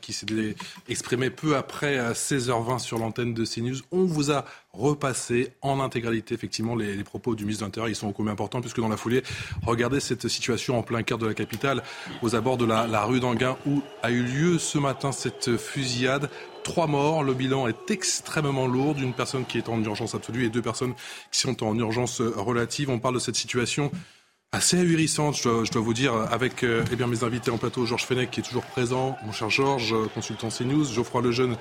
Qui s'est exprimé peu après 16h20 sur l'antenne de CNews. On vous a repassé en intégralité effectivement les, propos du ministre de l'Intérieur. Ils sont au combien importants puisque dans la foulée, regardez cette situation en plein cœur de la capitale, aux abords de la, la rue d'Anguin où a eu lieu ce matin cette fusillade trois morts. Le bilan est extrêmement lourd d'une personne qui est en urgence absolue et deux personnes qui sont en urgence relative. On parle de cette situation assez ahurissante, je dois, je dois vous dire, avec euh, eh bien, mes invités en plateau, Georges Fenech qui est toujours présent, mon cher Georges, euh, consultant CNews, Geoffroy Lejeune,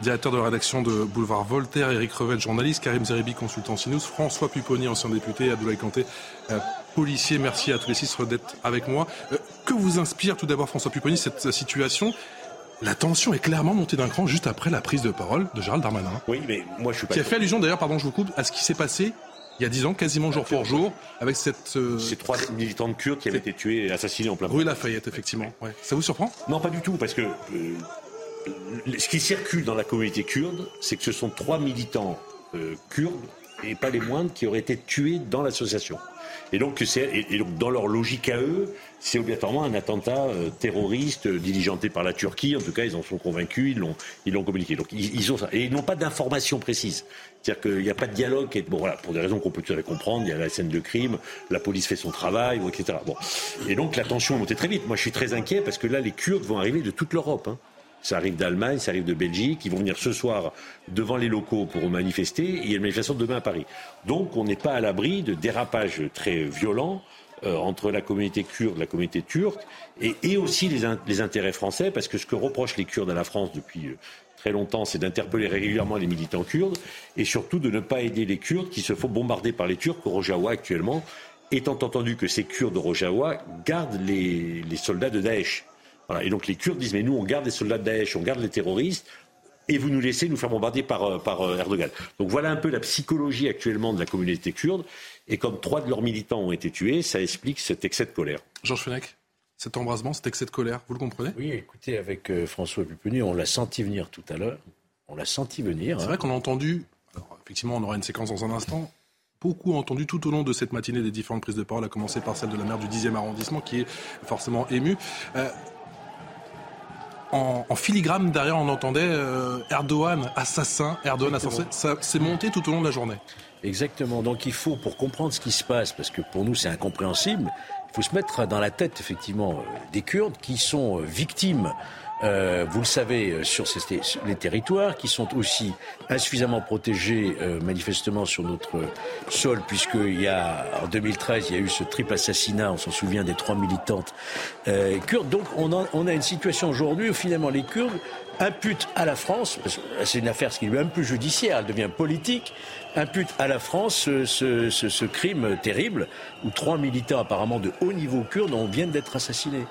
directeur de la rédaction de Boulevard Voltaire, Eric Revel, journaliste, Karim Zeribi, consultant CNews, François Pupponi, ancien député, Abdoulaye Kanté, euh, policier. Merci à tous les six d'être avec moi. Euh, que vous inspire tout d'abord, François Pupponi, cette situation? La tension est clairement montée d'un cran juste après la prise de parole de Gérald Darmanin. Oui, mais moi je suis pas. Qui a fait allusion d'ailleurs, pardon, je vous coupe, à ce qui s'est passé il y a dix ans, quasiment jour pour jour, avec cette. Euh, Ces trois militants de Kurdes qui avaient été tués et assassinés en plein Rue Lafayette, effectivement. Ouais. Ça vous surprend? Non, pas du tout, parce que euh, ce qui circule dans la communauté kurde, c'est que ce sont trois militants euh, kurdes, et pas les moindres, qui auraient été tués dans l'association. Et donc, et, et donc, dans leur logique à eux, c'est obligatoirement un attentat euh, terroriste euh, diligenté par la Turquie. En tout cas, ils en sont convaincus, ils l'ont, ils l'ont communiqué. Donc, ils, ils, ont ça. Et ils n'ont pas d'informations précises. C'est-à-dire qu'il n'y a pas de dialogue. Bon, voilà, pour des raisons qu'on peut tout comprendre, il y a la scène de crime, la police fait son travail, etc. Bon. Et donc, la tension est montée très vite. Moi, je suis très inquiet parce que là, les Kurdes vont arriver de toute l'Europe. Hein. Ça arrive d'Allemagne, ça arrive de Belgique. Ils vont venir ce soir devant les locaux pour manifester. Et il y a une manifestation demain à Paris. Donc, on n'est pas à l'abri de dérapages très violents euh, entre la communauté kurde, la communauté turque, et, aussi les, intérêts français, parce que ce que reprochent les Kurdes à la France depuis euh, très longtemps, c'est d'interpeller régulièrement les militants kurdes, et surtout de ne pas aider les Kurdes qui se font bombarder par les Turcs au Rojava actuellement, étant entendu que ces Kurdes de Rojava gardent les, les soldats de Daesh. Et donc les Kurdes disent, mais nous, on garde les soldats de Daesh, on garde les terroristes, et vous nous laissez nous faire bombarder par, par Erdogan. Donc voilà un peu la psychologie actuellement de la communauté kurde. Et comme trois de leurs militants ont été tués, ça explique cet excès de colère. Georges Fenech, cet embrasement, cet excès de colère, vous le comprenez? Oui, écoutez, avec euh, François Pupponi, on l'a senti venir tout à l'heure. On l'a senti venir. C'est hein. vrai qu'on a entendu, alors effectivement, on aura une séquence dans un instant, beaucoup entendu tout au long de cette matinée des différentes prises de parole, à commencer par celle de la maire du 10e arrondissement, qui est forcément émue. Euh, en, en, filigrane, derrière, on entendait euh, Erdogan assassin, Erdogan assassin. Ça s'est monté tout au long de la journée. Exactement. Donc il faut, pour comprendre ce qui se passe, parce que pour nous c'est incompréhensible, faut se mettre dans la tête effectivement des Kurdes qui sont victimes. Euh, vous le savez, sur ces, les territoires qui sont aussi insuffisamment protégés euh, manifestement sur notre sol, puisqu'il y a en 2013 il y a eu ce triple assassinat, on s'en souvient des trois militantes euh, kurdes. Donc on a une situation aujourd'hui où finalement les Kurdes imputent à la France, c'est une affaire qui est même plus judiciaire, elle devient politique, impute à la France ce, ce, crime terrible où trois militants apparemment de haut niveau kurdes viennent d'être assassinés.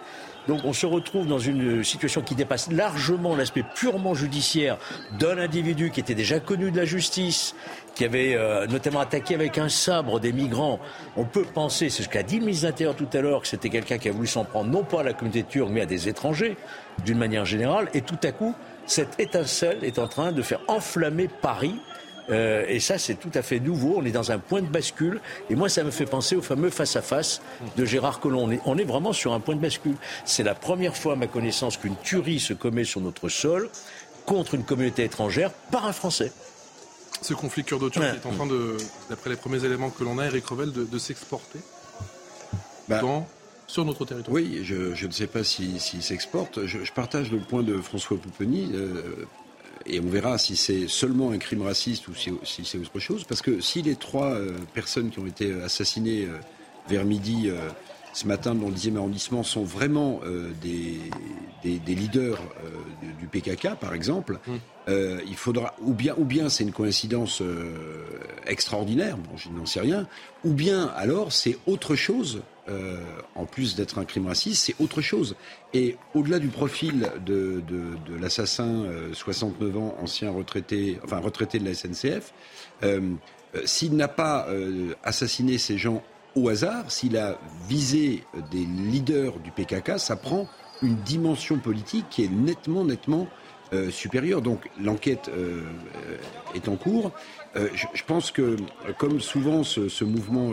Donc on se retrouve dans une situation qui dépasse largement l'aspect purement judiciaire d'un individu qui était déjà connu de la justice, qui avait euh, notamment attaqué avec un sabre des migrants. On peut penser, c'est ce qu'a dit le ministre de l'Intérieur tout à l'heure, que c'était quelqu'un qui a voulu s'en prendre non pas à la communauté turque mais à des étrangers, d'une manière générale. Et tout à coup, cette étincelle est en train de faire enflammer Paris euh, et ça, c'est tout à fait nouveau. On est dans un point de bascule. Et moi, ça me fait penser au fameux face-à-face -face de Gérard Collomb. On est, on est, vraiment sur un point de bascule. C'est la première fois, à ma connaissance, qu'une tuerie se commet sur notre sol contre une communauté étrangère par un Français. Ce conflit kurde-turc ouais. est en train de, d'après les premiers éléments que l'on a, Eric Revel, de, de s'exporter bah. sur notre territoire. Oui, je, je ne sais pas s'il si, si s'exporte. Je, je, partage le point de François Pouponi. Euh, et on verra si c'est seulement un crime raciste ou si, si c'est autre chose. Parce que si les trois euh, personnes qui ont été assassinées euh, vers midi euh, ce matin dans le 10e arrondissement sont vraiment des, des, des, leaders du PKK, par exemple, mmh. il faudra ou bien, ou bien c'est une coïncidence extraordinaire, bon, je n'en sais rien, ou bien alors c'est autre chose euh, en plus d'être un crime raciste, c'est autre chose. Et au-delà du profil de, l'assassin, 69 ans, ancien retraité, enfin retraité de la SNCF, s'il n'a pas assassiné ces gens au hasard, s'il a visé des leaders du PKK, ça prend une dimension politique qui est nettement, nettement euh, supérieure. Donc l'enquête euh, est en cours. Euh, je, pense que, comme souvent ce, mouvement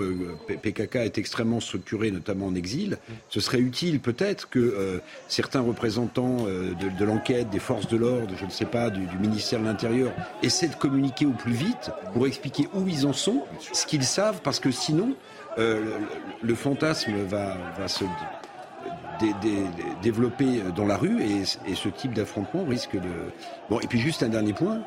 PKK est extrêmement structuré, notamment en exil, ce serait utile peut-être que certains représentants de, l'enquête, des forces de l'ordre, je ne sais pas, du, ministère de l'Intérieur, essaient de communiquer au plus vite pour expliquer où ils en sont, ce qu'ils savent, parce que sinon, le, fantasme va, va se développer dans la rue et, ce type d'affrontement risque de. Bon, et puis juste un dernier point.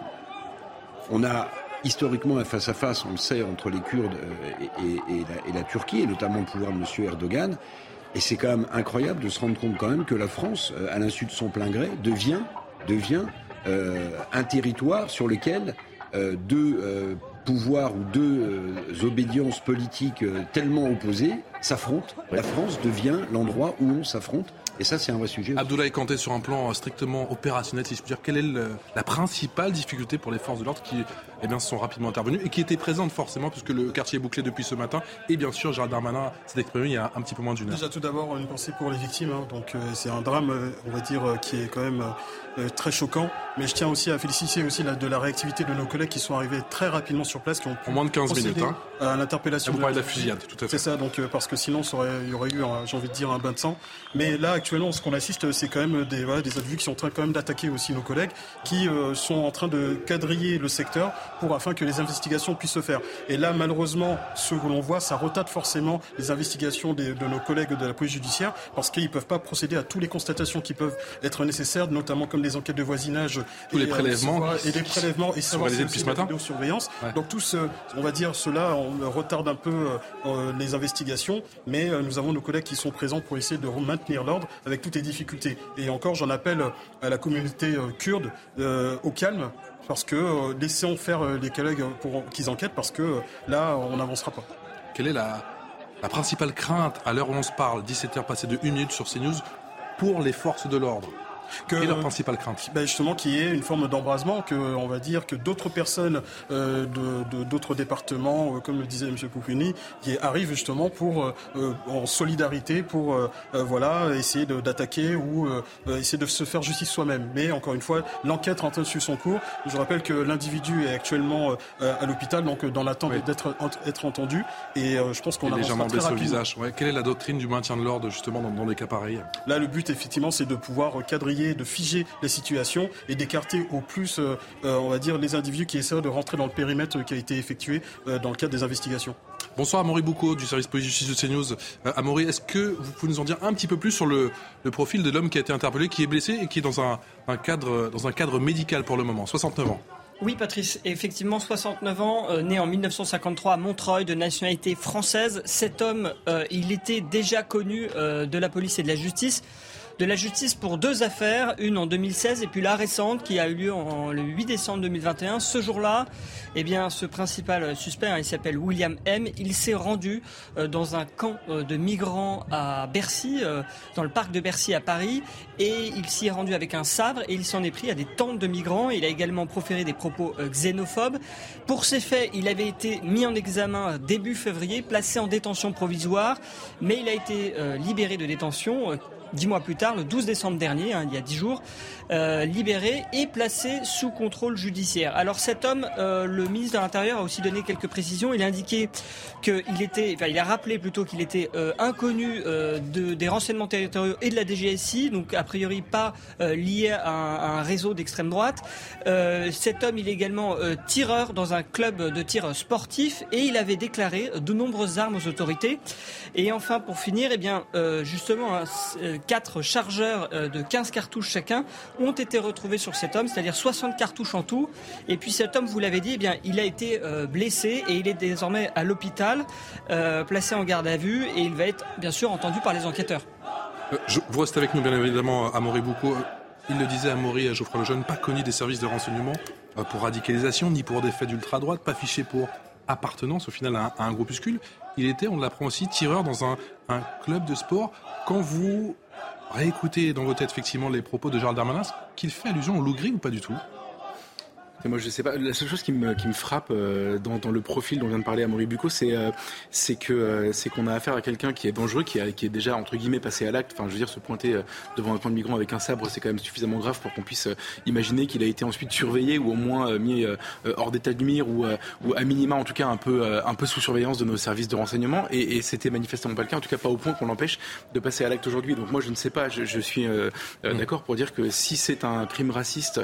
On a historiquement un face-à-face, on le sait, entre les Kurdes euh, et, la, Turquie, et notamment le pouvoir de M. Erdogan. Et c'est quand même incroyable de se rendre compte quand même que la France, euh, à l'insu de son plein gré, devient, devient euh, un territoire sur lequel deux pouvoirs ou deux obédiences politiques tellement opposées s'affrontent. La France devient l'endroit où on s'affronte. Et ça, c'est un vrai sujet. Abdoulaye Kanté, sur un plan strictement opérationnel, si je puis dire, quelle est la principale difficulté pour les forces de l'ordre qui eh bien, sont rapidement intervenues et qui étaient présentes forcément, puisque le quartier est bouclé depuis ce matin Et bien sûr, Gérald Darmanin s'est exprimé il y a un petit peu moins d'une heure. Déjà, tout d'abord, une pensée pour les victimes. Hein. Donc, euh, c'est un drame, euh, on va dire, euh, qui est quand même très choquant. Mais je tiens aussi à féliciter aussi la, de la réactivité de nos collègues qui sont arrivés très rapidement sur place, qui ont en moins de 15 minutes, hein. à l'interpellation. Vous de la fusillade, tout à fait. C'est ça, donc parce que sinon, il y aurait eu, j'ai envie de dire, un bain de sang. Mais là, actuellement, ce qu'on assiste, c'est quand même des, voilà, des adultes qui sont en train quand même d'attaquer aussi nos collègues, qui sont en train de quadriller le secteur pour afin que les investigations puissent se faire. Et là, malheureusement, ce que l'on voit, ça retarde forcément les investigations de nos collègues de la police judiciaire parce qu'ils ne peuvent pas procéder à toutes les constatations qui peuvent être nécessaires, notamment comme les enquêtes de voisinage et, les prélèvements et les prélèvements et savoir si depuis ce matin. surveillance. Donc tout ce, on va dire cela, on retarde un peu euh, euh, les investigations, mais euh, nous avons nos collègues qui sont présents pour essayer de maintenir l'ordre avec toutes les difficultés. Et encore, j'en appelle à la communauté kurde au calme parce que euh, laissons faire euh, les collègues pour qu'ils enquêtent parce que euh, là, on n'avancera pas. Quelle est la, la principale crainte à l'heure où on se parle, 17h passé de 1 minute sur CNews, pour les forces de l'ordre? Que, est leur principale crainte ben Justement, qu'il y ait une forme d'embrasement, que on va dire que d'autres personnes euh, de d'autres départements, euh, comme le disait M. Poupini, qui arrivent justement pour euh, en solidarité pour voilà essayer d'attaquer ou essayer de se faire justice soi-même. Mais encore une fois, l'enquête rentre sur son cours. Je rappelle que l'individu est actuellement à l'hôpital, donc dans l'attente d'être être entendu. Et je pense qu'on légèrement très rapidement. visage. Ouais. Quelle est la doctrine du maintien de l'ordre justement dans, dans des cas pareils? Là, le but effectivement, c'est de pouvoir de figer la situation et d'écarter au plus, euh, euh, on va dire, les individus qui essaient de rentrer dans le périmètre qui a été effectué euh, dans le cadre des investigations. Bonsoir Amaury Boucaud du service police justice de CNews. Amaury, est-ce que vous pouvez nous en dire un petit peu plus sur le, profil de l'homme qui a été interpellé, qui est blessé et qui est dans un, cadre, dans un cadre médical pour le moment, 69 ans? Oui, Patrice, effectivement, 69 ans, né en 1953 à Montreuil, de nationalité française. Cet homme, il était déjà connu de la police et de la justice de la justice pour deux affaires, une en 2016 et puis la récente qui a eu lieu en, le 8 décembre 2021. Ce jour-là, eh bien, ce principal suspect, hein, il s'appelle William M. Il s'est rendu euh, dans un camp euh, de migrants à Bercy, euh, dans le parc de Bercy à Paris, et il s'y est rendu avec un sabre et il s'en est pris à des tentes de migrants. Il a également proféré des propos xénophobes. Pour ces faits, il avait été mis en examen début février, placé en détention provisoire, mais il a été libéré de détention dix mois plus tard, le 12 décembre dernier, hein, il y a dix jours, euh, libéré et placé sous contrôle judiciaire. Alors cet homme, euh, le ministre de l'Intérieur a aussi donné quelques précisions. Il a indiqué qu'il était, enfin il a rappelé plutôt qu'il était euh, inconnu de, des renseignements territoriaux et de la DGSI, donc a priori pas lié à un, réseau d'extrême droite. cet homme, il est également tireur dans un club de tir sportif et il avait déclaré de nombreuses armes aux autorités. Et enfin, pour finir, eh bien justement, quatre chargeurs de 15 cartouches chacun ont été retrouvés sur cet homme, c'est-à-dire 60 cartouches en tout. Et puis cet homme, vous l'avez dit, eh bien, il a été euh, blessé et il est désormais à l'hôpital, euh, placé en garde à vue et il va être bien sûr entendu par les enquêteurs. Euh, je, vous restez avec nous bien évidemment, Amaury Boucault. Il le disait, Amaury Geoffroy Lejeune, pas connu des services de renseignement pour radicalisation ni pour des faits d'ultra-droite, pas fiché pour appartenance au final à un, groupuscule. Il était, on l'apprend aussi, tireur dans un, un club de sport. Quand vous réécoutez dans vos têtes effectivement les propos de Gérald Darmanin, qu'il fait allusion au loup gris ou pas du tout? Moi, je sais pas. La seule chose qui me, qui me frappe euh, dans, dans, le profil dont vient de parler Amaury Bucco, c'est euh, c'est que euh, c'est qu'on a affaire à quelqu'un qui est dangereux, qui, a, qui est déjà entre guillemets passé à l'acte. Enfin, je veux dire, se pointer devant un camp de migrants avec un sabre, c'est quand même suffisamment grave pour qu'on puisse imaginer qu'il a été ensuite surveillé ou au moins mis hors d'état de nuire ou, ou à minima, en tout cas, un peu un peu sous surveillance de nos services de renseignement. Et, et c'était manifestement pas le cas, en tout cas pas au point qu'on l'empêche de passer à l'acte aujourd'hui. Donc moi, je ne sais pas. Je, je suis mmh. d'accord pour dire que si c'est un crime raciste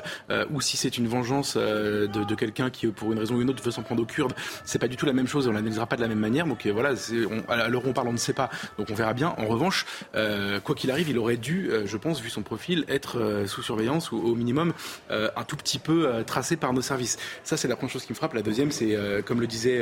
ou si c'est une vengeance de, de quelqu'un qui, pour une raison ou une autre, veut s'en prendre aux Kurdes, c'est pas du tout la même chose on l'analysera pas de la même manière. Donc euh, voilà, on, à l'heure on parle, on ne sait pas. Donc on verra bien. En revanche, euh, quoi qu'il arrive, il aurait dû, euh, je pense, vu son profil, être sous surveillance ou au minimum un tout petit peu tracé par nos services. Ça, c'est la première chose qui me frappe. La deuxième, c'est, comme le disait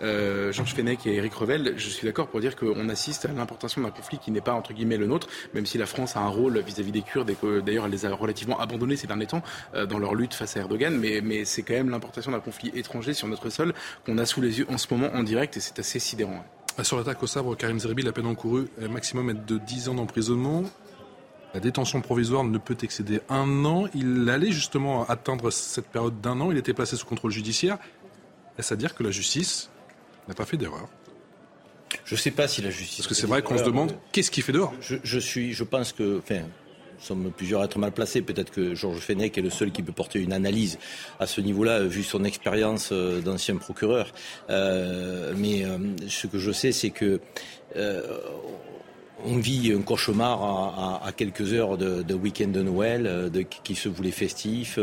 Georges Fenech et Eric Revel, je suis d'accord pour dire qu'on assiste à l'importation d'un conflit qui n'est pas, entre guillemets, le nôtre, même si la France a un rôle vis-à-vis des Kurdes et que d'ailleurs elle les a relativement abandonnés ces derniers temps dans leur lutte face à Erdogan. Mais c'est quand même l'importation d'un conflit étranger sur notre sol qu'on a sous les yeux en ce moment en direct et c'est assez sidérant. Sur l'attaque au sabre, Karim Zerbi, la peine encourue est maximum est de 10 ans d'emprisonnement. La détention provisoire ne peut excéder un an. Il allait justement atteindre cette période d'un an. Il était placé sous contrôle judiciaire. Est-ce à dire que la justice n'a pas fait d'erreur? Je ne sais pas si la justice. Parce que c'est vrai qu'on se demande qu'est-ce qu'il fait dehors? Je, je, suis, je pense que, enfin, nous sommes plusieurs à être mal placés. Peut-être que Georges Fenech est le seul qui peut porter une analyse à ce niveau-là, vu son expérience euh, d'ancien procureur. Euh, mais euh, ce que je sais, c'est que on vit un cauchemar à, quelques heures de, week-end de Noël, qui se voulait festif,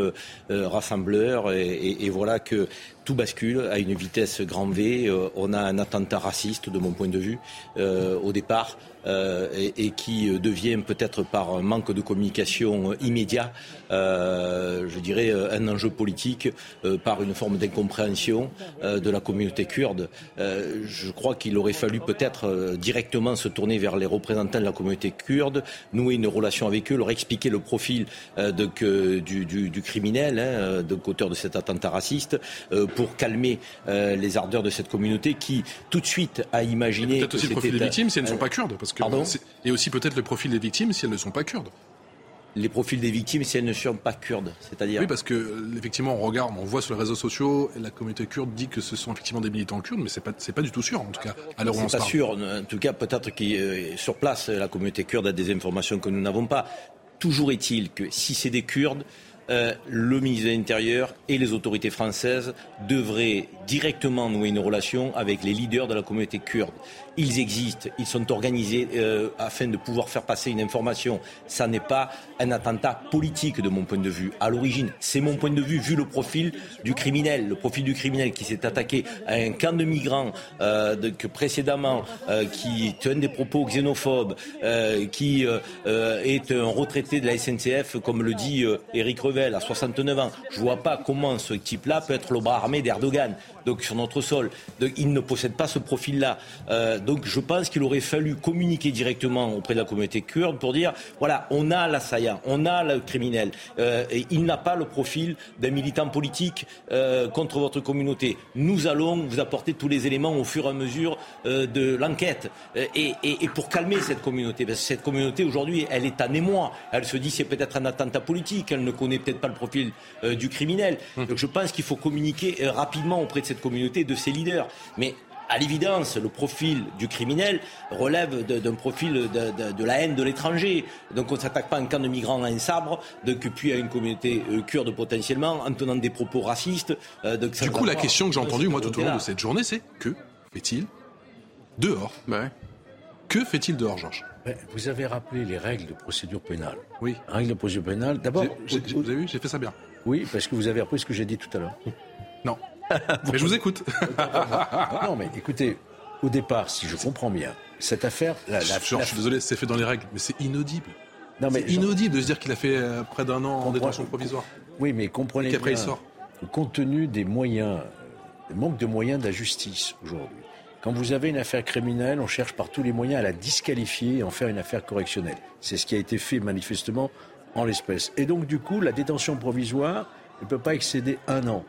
rassembleur, et, voilà que tout bascule à une vitesse grand V. on a un attentat raciste, de mon point de vue, au départ. Euh, et, qui devient peut-être par un manque de communication immédiat, euh, je dirais, un enjeu politique euh, par une forme d'incompréhension de la communauté kurde. je crois qu'il aurait fallu peut-être directement se tourner vers les représentants de la communauté kurde, nouer une relation avec eux, leur expliquer le profil de, du, criminel, hein, de auteur de cet attentat raciste, pour calmer les ardeurs de cette communauté qui tout de suite a imaginé. Peut-être aussi le profil des victimes si elles ne sont pas kurdes. Et aussi peut-être le profil des victimes si elles ne sont pas kurdes les profils des victimes si elles ne sont pas kurdes, c'est-à-dire Oui, parce que effectivement, on regarde, on voit sur les réseaux sociaux, la communauté kurde dit que ce sont effectivement des militants kurdes, mais c'est pas c'est pas du tout sûr en tout cas. Où on pas sûr. En tout cas, peut-être que euh, sur place, la communauté kurde a des informations que nous n'avons pas. Toujours est-il que si c'est des Kurdes, euh, le ministre de l'Intérieur et les autorités françaises devraient directement nouer une relation avec les leaders de la communauté kurde. Ils existent, ils sont organisés euh, afin de pouvoir faire passer une information. Ça n'est pas un attentat politique de mon point de vue. À l'origine, c'est mon point de vue vu le profil du criminel, le profil du criminel qui s'est attaqué à un camp de migrants euh, que précédemment, euh, qui tient des propos xénophobes, euh, qui est un retraité de la SNCF, comme le dit Éric Revel, à 69 ans. Je vois pas comment ce type-là peut être le bras armé d'Erdogan donc sur notre sol. Donc, il ne possède pas ce profil-là. Euh, donc je pense qu'il aurait fallu communiquer directement auprès de la communauté kurde pour dire voilà, on a l'assaillant, on a le criminel. Euh, et il n'a pas le profil d'un militant politique euh, contre votre communauté. Nous allons vous apporter tous les éléments au fur et à mesure de l'enquête. Et, et, pour calmer cette communauté, parce que cette communauté aujourd'hui, elle est en émoi. Elle se dit c'est peut-être un attentat politique, elle ne connaît peut-être pas le profil du criminel. Hum. Donc je pense qu'il faut communiquer rapidement auprès de cette communauté, de ses leaders. Mais à l'évidence, le profil du criminel relève d'un profil de, la haine de l'étranger. Donc on ne s'attaque pas à un camp de migrants à un sabre, donc, puis à une communauté euh, kurde potentiellement, en tenant des propos racistes. Euh, du coup, la question que j'ai entendue, moi, tout au long de cette journée, c'est que fait-il dehors? Bah Que fait-il dehors, Georges? Vous avez rappelé les règles de procédure pénale. Oui. Règles de procédure pénale. D'abord. Vous, avez vu, j'ai fait ça bien. Oui, parce que vous avez appris ce que j'ai dit tout à l'heure. Non. Mais je vous écoute. non, mais écoutez, au départ, si je comprends bien, cette affaire. La, je suis désolé, c'est fait dans les règles, mais c'est inaudible. Non, mais inaudible de se dire qu'il a fait euh, près d'un an en détention provisoire. Oui, mais comprenez bien. il sort. Compte tenu des moyens, le manque de moyens de la justice aujourd'hui. Quand vous avez une affaire criminelle, on cherche par tous les moyens à la disqualifier et en faire une affaire correctionnelle. C'est ce qui a été fait manifestement en l'espèce. Et donc, du coup, la détention provisoire ne peut pas excéder un an.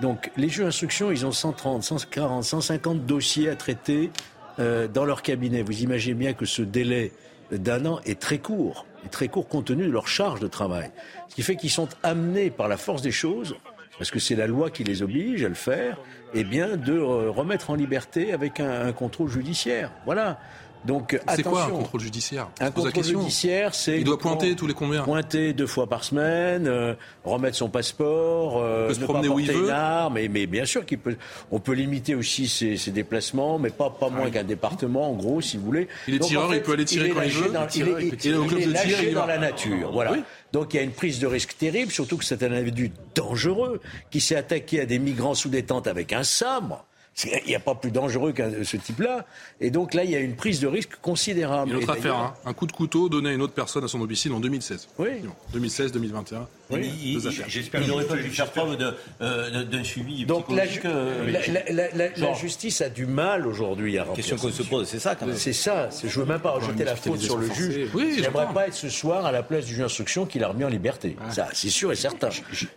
Donc les juges d'instruction, ils ont 130, 140, 150 dossiers à traiter euh, dans leur cabinet. Vous imaginez bien que ce délai d'un an est très court, est très court compte tenu de leur charge de travail. Ce qui fait qu'ils sont amenés par la force des choses, parce que c'est la loi qui les oblige à le faire, eh bien de euh, remettre en liberté avec un, un contrôle judiciaire. Voilà. Donc C'est quoi un contrôle judiciaire Un contrôle judiciaire, c'est Il doit pointer tous les combien Pointer deux fois par semaine, euh, remettre son passeport, euh, peut se ne promener pas où il porter veut. une arme, mais, mais bien sûr qu'il peut. On peut limiter aussi ses, ses déplacements, mais pas pas moins qu'un département, en gros, si vous voulez. Il est Donc, tireur, en fait, il peut aller tirer est quand il veut. dans- Il il il est- peut tirer au il club est de tir, il dans la nature, voilà. Oui. Donc il y a une prise de risque terrible, surtout que c'est un individu dangereux qui s'est attaqué à des migrants sous détente avec un sabre. Il n'y a pas plus dangereux qu'un ce type-là. Et donc là, il y a une prise de risque considérable. Une autre Et affaire, hein. un coup de couteau donné à une autre personne à son domicile en 2016. Oui. 2016-2021. Il- Deux affaires. J'espère qu'il n'aurait pas dû faire preuve de, euh, de- d'un suivi Donc la, ju- euh, la- la- la- la- la genre. justice a du mal aujourd'hui à remplir. question qu'on se pose, c'est ça quand même. C'est ça. Je veux même pas rejeter la faute sur le juge. Oui, je J'aimerais pas être ce soir à la place du juge d'instruction qui l'a remis en liberté. Ça, c'est sûr et certain.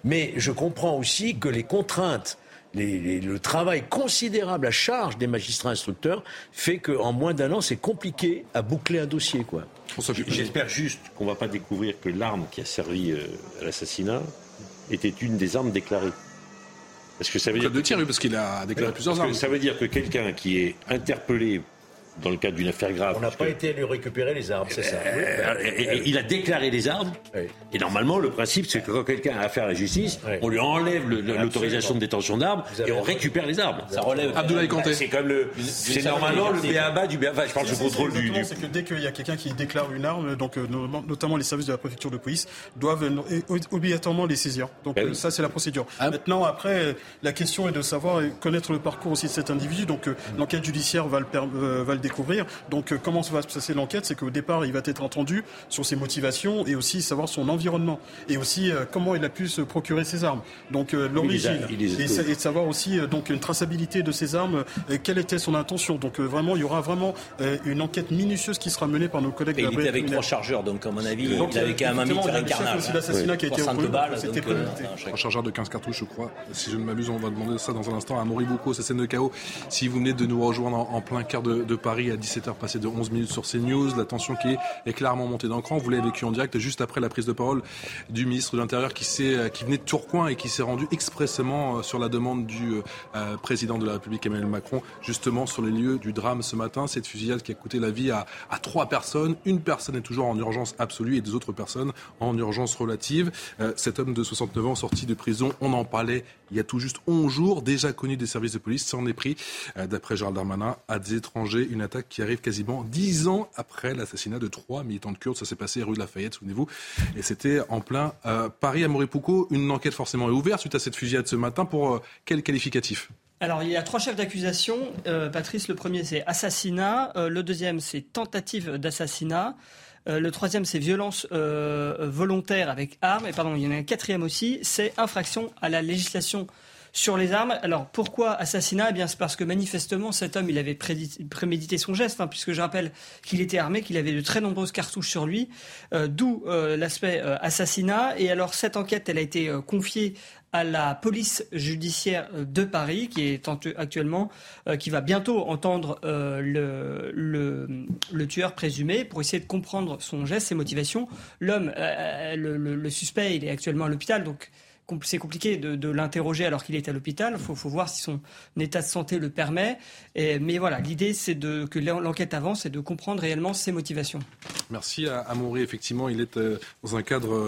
Mais je comprends aussi que les contraintes, les- les- le travail considérable à charge des magistrats instructeurs fait qu'en moins d'un an, c'est compliqué à boucler un dossier, quoi. J'espère juste qu'on ne va pas découvrir que l'arme qui a servi euh, à l'assassinat était une des armes déclarées. Parce que ça veut dire Club de tir, oui, parce qu'il a déclaré plusieurs que armes. ça veut dire que quelqu'un qui est interpellé dans le cadre d'une affaire grave, On n'a pas que- été à lui récupérer les armes, c'est ça. Euh, et- et- il a déclaré les armes. Oui. Et normalement, le principe, c'est que quand quelqu'un a affaire à la justice, Oui. on lui enlève l'autorisation de détention d'armes et on récupère les armes. Ça relève. Abdoulaye Kanté. C'est comme le, c'est normalement le béaba du. Enfin, je parle du contrôle du, C'est que dès qu'il y a quelqu'un qui déclare une arme, donc euh, no- notamment les services de la préfecture de police doivent euh, ob- obligatoirement les saisir. Donc Ben euh, oui. ça c'est la procédure. Maintenant après euh, la question est de savoir et connaître le parcours aussi de cet individu. Donc euh, l'enquête judiciaire va le euh, va le découvrir. Donc euh, comment va se passer l'enquête, c'est qu'au départ il va être entendu sur ses motivations et aussi savoir son environnement et aussi euh, comment il a pu se procurer ses armes. Donc euh, l'origine et, et de savoir aussi euh, donc une traçabilité de ces armes, euh, quelle était son intention. Donc euh, vraiment il y aura vraiment euh, une enquête minutieuse qui sera menée par nos collègues Et de la il était avec trois chargeurs, donc à mon avis, Donc, il avait quand même un il y a le chef carnage. aussi d'assassinat qui a été 60 reconnu, balles, donc donc, c'était euh, prémédité. dans chaque- Un chargeur de 15 cartouches, je crois. Si je ne m'abuse, on va demander ça dans un instant à Maurice Boucault, sa scène de chaos. Si vous venez de nous rejoindre en, en plein cœur de, de Paris à 17h passé de 11 minutes sur CNews, la tension qui est, clairement montée d'un cran. Vous l'avez vécu en direct juste après la prise de parole du ministre de l'Intérieur qui, euh, qui venait de Tourcoing et qui s'est rendu expressément euh, sur la demande du euh, président de la République Emmanuel Macron, justement sur les lieux du drame ce matin. Cette fusillade qui a coûté la vie à, trois personnes. Une personne est toujours en urgence absolue et deux autres personnes en urgence relative. Cet homme de 69 ans sorti de prison, on en parlait il y a tout juste 11 jours, déjà connu des services de police, s'en est pris, euh, d'après Gérald Darmanin, à des étrangers. Une attaque qui arrive quasiment 10 ans après l'assassinat de trois militants de Kurdes. Ça s'est passé rue de Lafayette, souvenez-vous. Et c'était en plein euh, Paris à Montpouco. Une enquête forcément est ouverte suite à cette fusillade ce matin. Pour euh, quel qualificatif? Alors, il y a trois chefs d'accusation. Euh, Patrice, le premier, c'est assassinat. Euh, le deuxième, c'est tentative d'assassinat. Le troisième, c'est violence volontaire avec arme. Et pardon, il y en a un quatrième aussi, c'est infraction à la législation sur les armes. Alors pourquoi assassinat? Eh bien, c'est parce que manifestement cet homme, il avait prémédité son geste, hein, puisque je rappelle qu'il était armé, qu'il avait de très nombreuses cartouches sur lui, euh, d'où euh, l'aspect euh, assassinat. Et alors cette enquête, elle a été euh, confiée à la police judiciaire euh, de Paris, qui est en- actuellement, euh, qui va bientôt entendre euh, le, le, le tueur présumé pour essayer de comprendre son geste, ses motivations. L'homme, euh, le, le- le suspect, il est actuellement à l'hôpital, donc c'est compliqué de, de l'interroger alors qu'il est à l'hôpital. Il faut, faut voir si son état de santé le permet. Et- mais voilà, l'idée, c'est de, que l'en- l'enquête avance et de comprendre réellement ses motivations. Merci à Amaury. Effectivement, il est euh, dans un cadre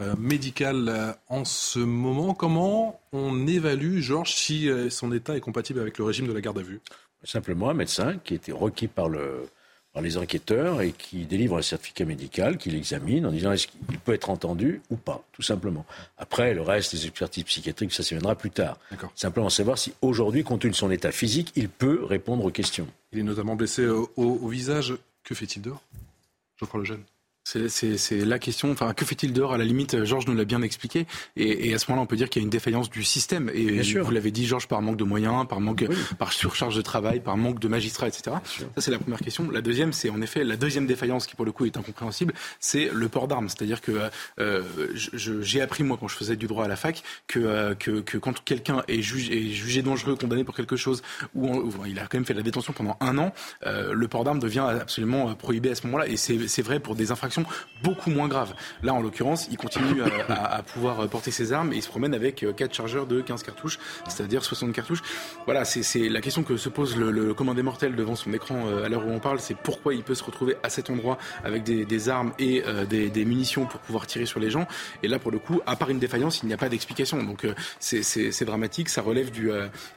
euh, médical euh, en ce moment. Comment on évalue, Georges, si son état est compatible avec le régime de la garde à vue? Simplement un médecin qui était requis par, le, par les enquêteurs et qui délivre un certificat médical, qui l'examine en disant est-ce qu'il peut être entendu ou pas, tout simplement. Après, le reste, les expertises psychiatriques, ça se viendra plus tard. Simplement savoir si aujourd'hui, compte tenu de son état physique, il peut répondre aux questions. Il est notamment blessé euh, au, au visage. Que fait-il dehors? Geoffroy Lejeune. C'est la question. Enfin, que fait-il dehors? À la limite, Georges nous l'a bien expliqué. Et, et à ce moment-là, on peut dire qu'il y a une défaillance du système. Et vous l'avez dit, Georges, par manque de moyens, par manque, par surcharge de travail, par manque de magistrats, etc. Ça, c'est la première question. La deuxième, c'est en effet la deuxième défaillance qui, pour le coup, est incompréhensible. C'est le port d'armes. C'est-à-dire que euh, j'ai appris moi quand je faisais du droit à la fac que euh, que, que, quand quelqu'un est, jugé, est jugé dangereux, condamné pour quelque chose, ou, il a quand même fait la détention pendant un an, euh, le port d'armes devient absolument prohibé à ce moment-là. Et c'est vrai pour des infractions beaucoup moins grave. Là, en l'occurrence, il continue euh, à, pouvoir porter ses armes et il se promène avec 4 euh, chargeurs de 15 cartouches, c'est-à-dire 60 cartouches. Voilà, c'est la question que se pose le, le commandé mortel devant son écran euh, à l'heure où on parle, c'est pourquoi il peut se retrouver à cet endroit avec des, armes et des, munitions pour pouvoir tirer sur les gens. Et là, pour le coup, à part une défaillance, il n'y a pas d'explication. Donc c'est dramatique, ça relève du,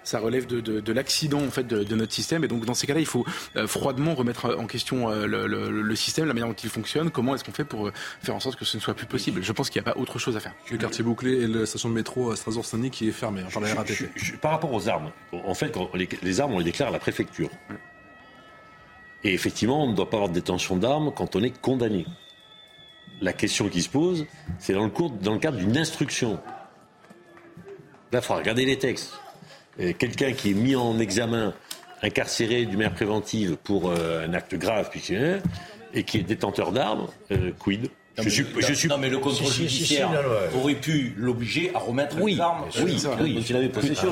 ça relève de, l'accident en fait de, notre système. Et donc dans ces cas-là, il faut froidement remettre en question le système, la manière dont il fonctionne, comment est-ce qu'on fait pour euh, faire en sorte que ce ne soit plus possible? Je pense qu'il n'y a pas autre chose à faire. Le quartier bouclé et la station de métro à Strasbourg-Saint-Denis qui est fermée hein, par la RATP. par rapport aux armes, en fait, les, armes, on les déclare à la préfecture. Et effectivement, on ne doit pas avoir de détention d'armes quand on est condamné. La question qui se pose, c'est dans le, cours, dans le cadre d'une instruction. Là, il faut regarder les textes. Quelqu'un qui est mis en examen, incarcéré d'une manière préventive pour euh, un acte grave, puis, et qui est détenteur d'armes, euh, quid je suis, je suis... Non, mais le contrôle judiciaire aurait pu l'obliger à remettre oui, les armes. Oui, oui, donc il avait possession.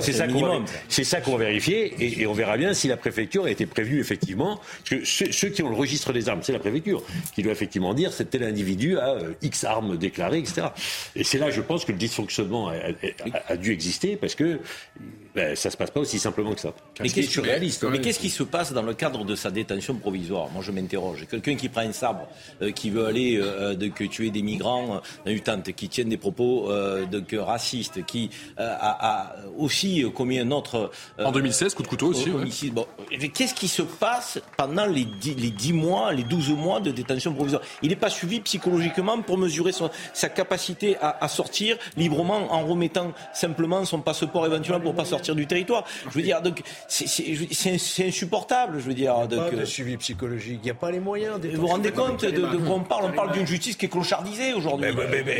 C'est ça, qu'on c'est ça qu'on va vérifier et, et, on verra bien si la préfecture a été prévenue effectivement. Parce que ceux, qui ont le registre des armes, c'est la préfecture qui doit effectivement dire c'est tel individu a euh, X armes déclarées, etc. Et c'est là, je pense, que le dysfonctionnement a, a, dû exister parce que ben, ça se passe pas aussi simplement que ça. Mais qu'est-ce mais qu'est-ce qui se passe dans le cadre de sa détention provisoire? Moi, je m'interroge. Quelqu'un qui prend un sabre euh, qui veut aller euh, de, que tuer des migrants dans une tente, qui tiennent des propos euh, de, racistes, qui a, aussi commis un autre... en 2016, coup de couteau aussi. Qu'est-ce qui se passe pendant les 10, les 10 mois, les 12 mois de détention provisoire? Il n'est pas suivi psychologiquement pour mesurer sa capacité à, sortir librement en remettant simplement son passeport éventuellement pour pas sortir? Du territoire. Je veux dire, donc c'est insupportable. Je veux dire, il n'y a pas de suivi psychologique. Il n'y a pas les moyens. Vous vous rendez compte de, de quoi on parle? On parle d'une justice qui est clochardisée aujourd'hui.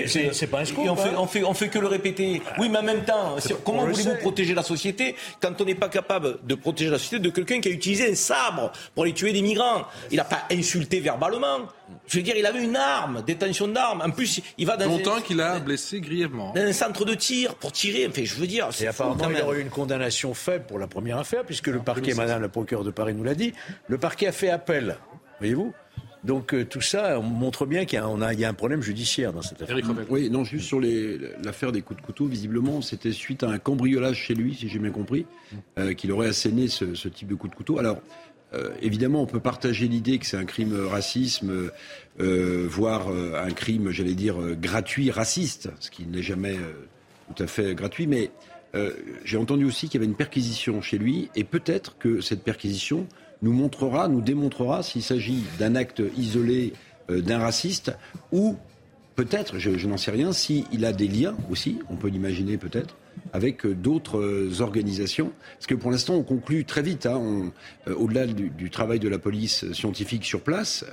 C'est pas un scoop. on, fait, hein. on, fait, on fait que le répéter. Oui, mais en même temps, comment voulez-vous protéger la société quand on n'est pas capable de protéger la société de quelqu'un qui a utilisé un sabre pour aller tuer des migrants? Il n'a pas insulté verbalement. Je veux dire, il avait une arme, détention d'armes. En plus, il va dans longtemps qu'il a blessé grièvement. Dans un centre de tir pour tirer. Enfin, je veux dire. Et apparemment, il y aurait eu une condamnation faible pour la première affaire, puisque le parquet, Madame la procureure de Paris nous l'a dit, le parquet a fait appel. Voyez-vous? Donc euh, tout ça montre bien qu'il y, a un problème judiciaire dans cette affaire. Oui, non, juste sur l'affaire des coups de couteau, visiblement, c'était suite à un cambriolage chez lui, si j'ai bien compris, euh, qu'il aurait asséné ce, type de coup de couteau. Alors, euh, évidemment, on peut partager l'idée que c'est un crime racisme, voire un crime, j'allais dire, gratuit, raciste, ce qui n'est jamais tout à fait gratuit, mais j'ai entendu aussi qu'il y avait une perquisition chez lui, et peut-être que cette perquisition nous montrera, nous démontrera s'il s'agit d'un acte isolé euh, d'un raciste ou peut-être, je, n'en sais rien, s'il a des liens aussi, on peut l'imaginer peut-être, avec euh, d'autres euh, organisations. Parce que pour l'instant, on conclut très vite, hein, au-delà du, travail de la police scientifique sur place,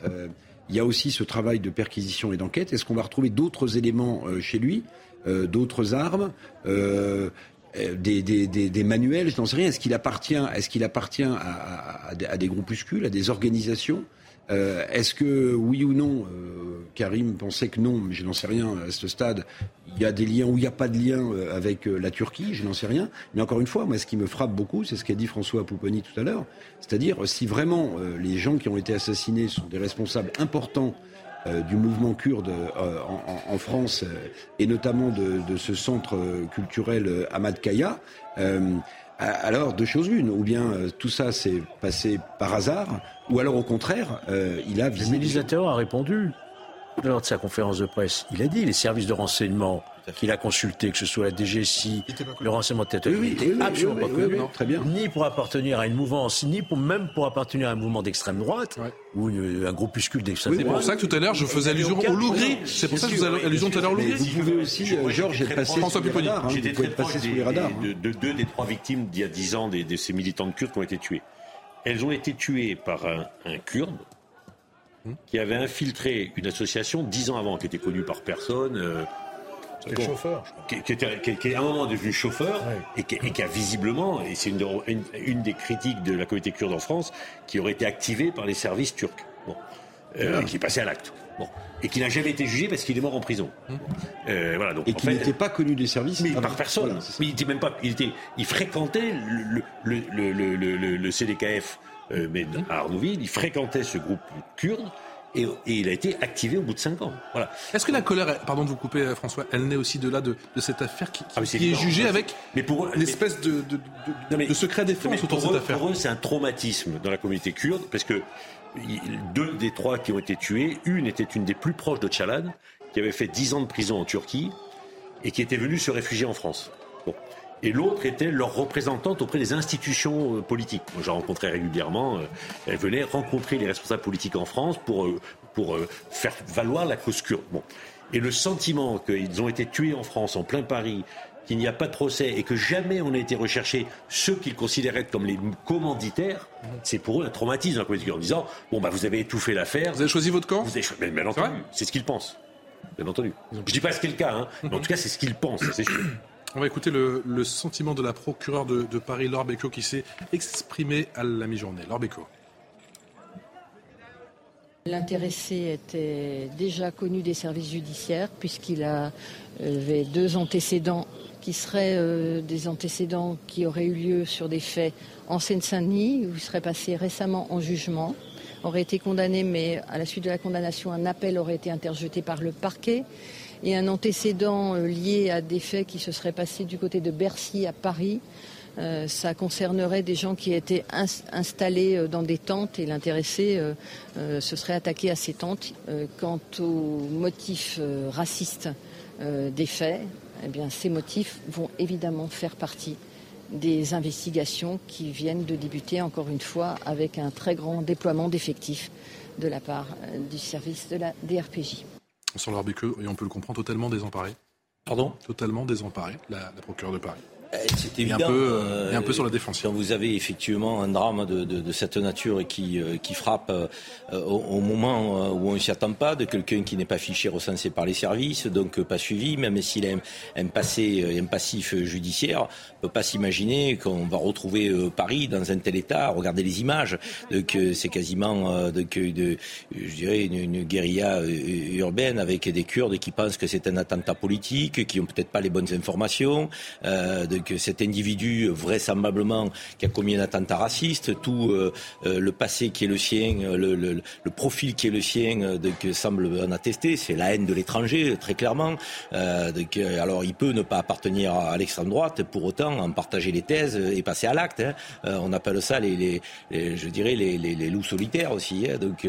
il y a aussi ce travail de perquisition et d'enquête. Est-ce qu'on va retrouver d'autres éléments chez lui, d'autres armes euh, des, manuels, je n'en sais rien. Est-ce qu'il appartient, est-ce qu'il appartient à, des groupuscules, à des organisations euh, Est-ce que oui ou non, euh, Karim pensait que non, mais je n'en sais rien à ce stade. Il y a des liens ou il n'y a pas de lien euh, avec la Turquie, je n'en sais rien. Mais encore une fois, moi, ce qui me frappe beaucoup, c'est ce qu'a dit François Pouponi tout à l'heure, c'est-à-dire si vraiment les gens qui ont été assassinés sont des responsables importants du mouvement kurde en, France et notamment de, ce centre culturel Ahmad Kaya. Alors, deux choses l'une, ou bien tout ça s'est passé par hasard, ou alors au contraire, il a visé. Le ministre a répondu lors de sa conférence de presse. Il a dit les services de renseignement qu'il a consulté, que ce soit la DGSI, le renseignement de tête, oui, oui, absolument pas connu, très bien. ni pour appartenir à une mouvance, ni pour, même pour appartenir à un mouvement d'extrême droite ou un groupuscule d'extrême droite. C'est pour ça que tout à l'heure je faisais allusion au loup gris. C'est pour ça que je faisais allusion tout à l'heure au loup gris. Vous pouvez aussi, Georges, être passé sous les radars. J'étais très proche de deux des trois victimes d'il y a dix ans de ces militantes kurdes qui ont été tuées. Elles ont été tuées par un Kurde qui avait infiltré une association dix ans avant, qui était connue par personne. euh, C'était chauffeur, je crois. qui, qui était, qui, qui est à un moment devenu chauffeur Ouais. et, qui, et qui a visiblement, et c'est une, une, une des critiques de la communauté kurde en France, qui aurait été activée par les services turcs, bon, euh, qui est passé à l'acte, bon, et qui n'a jamais été jugé parce qu'il est mort en prison. Euh, voilà, donc Et qui n'était pas connu des services. mais Ah, par personne. voilà, mais il était même pas. Il était. Il fréquentait le le le le, CDKF, euh, mais à Arnouville. Il fréquentait ce groupe kurde et, et il a été activé au bout de cinq ans. Voilà. Est-ce que la colère, pardon de vous couper euh, François, elle naît aussi de là de, de cette affaire qui, qui- Ah, qui est jugée avec Mais pour eux- une espèce de, de, de- Non, mais- de secret défense autour de cette eux, affaire pour eux, c'est un traumatisme dans la communauté kurde parce que deux des trois qui ont été tués, une était une des plus proches de Tchalan, qui avait fait dix ans de prison en Turquie et qui était venue se réfugier en France. Et l'autre était leur représentante auprès des institutions euh, politiques. Moi, je rencontrais régulièrement. euh, elle venait rencontrer les responsables politiques en France pour, euh, pour faire valoir la cause kurde. Bon. Et le sentiment qu'ils ont été tués en France, en plein Paris, qu'il n'y a pas de procès et que jamais on a été recherché ceux qu'ils considéraient comme les commanditaires, c'est pour eux un traumatisme en disant bon bah vous avez étouffé l'affaire, Vous avez choisi votre camp vous avez cho- mais bien entendu, c'est ce qu'ils pensent. Bien entendu. Je dis pas ce qui est le cas, hein, mais en tout cas c'est ce qu'ils pensent, c'est sûr. On va écouter le, sentiment de la procureure de, Paris, Laure Becco, qui s'est exprimée à la mi-journée. Laure. L'intéressé était déjà connu des services judiciaires puisqu'il avait deux antécédents qui seraient euh, des antécédents qui auraient eu lieu sur des faits en Seine-Saint-Denis où il serait passé récemment en jugement, aurait été condamné mais à la suite de la condamnation un appel aurait été interjeté par le parquet et un antécédent euh, lié à des faits qui se seraient passés du côté de Bercy à Paris euh, ça concernerait des gens qui étaient ins- installés euh, dans des tentes et l'intéressé se serait attaqué à ces tentes. Quant aux motifs racistes des faits, eh bien, ces motifs vont évidemment faire partie des investigations qui viennent de débuter, encore une fois, avec un très grand déploiement d'effectifs de la part du service de la DRPJ. Sur Laure Becco, et on peut le comprendre, totalement désemparée. Pardon? Totalement désemparée, la, la procureure de Paris. Euh, C'est évident. peu, euh, un peu sur la défensive. Quand vous avez effectivement un drame de, de- de cette nature qui, euh, qui frappe euh, au, au moment où on ne s'y attend pas, de quelqu'un qui n'est pas fiché, recensé par les services, donc pas suivi, même s'il a un, un passé, un passif judiciaire, on peut pas s'imaginer qu'on va retrouver Paris dans un tel état. Regardez les images, donc c'est quasiment donc, de, je dirais une, une guérilla urbaine avec des Kurdes qui pensent que c'est un attentat politique, qui ont peut-être pas les bonnes informations. Euh, donc cet individu vraisemblablement qui a commis un attentat raciste, tout euh, euh, le passé qui est le sien, euh, le, le- le profil qui est le sien, semble en attester. C'est la haine de l'étranger, très clairement. Donc, alors il peut ne pas appartenir à l'extrême droite, pour autant en partager les thèses et passer à l'acte. hein. On appelle ça les, les- les- je dirais les, loups solitaires aussi. hein. donc,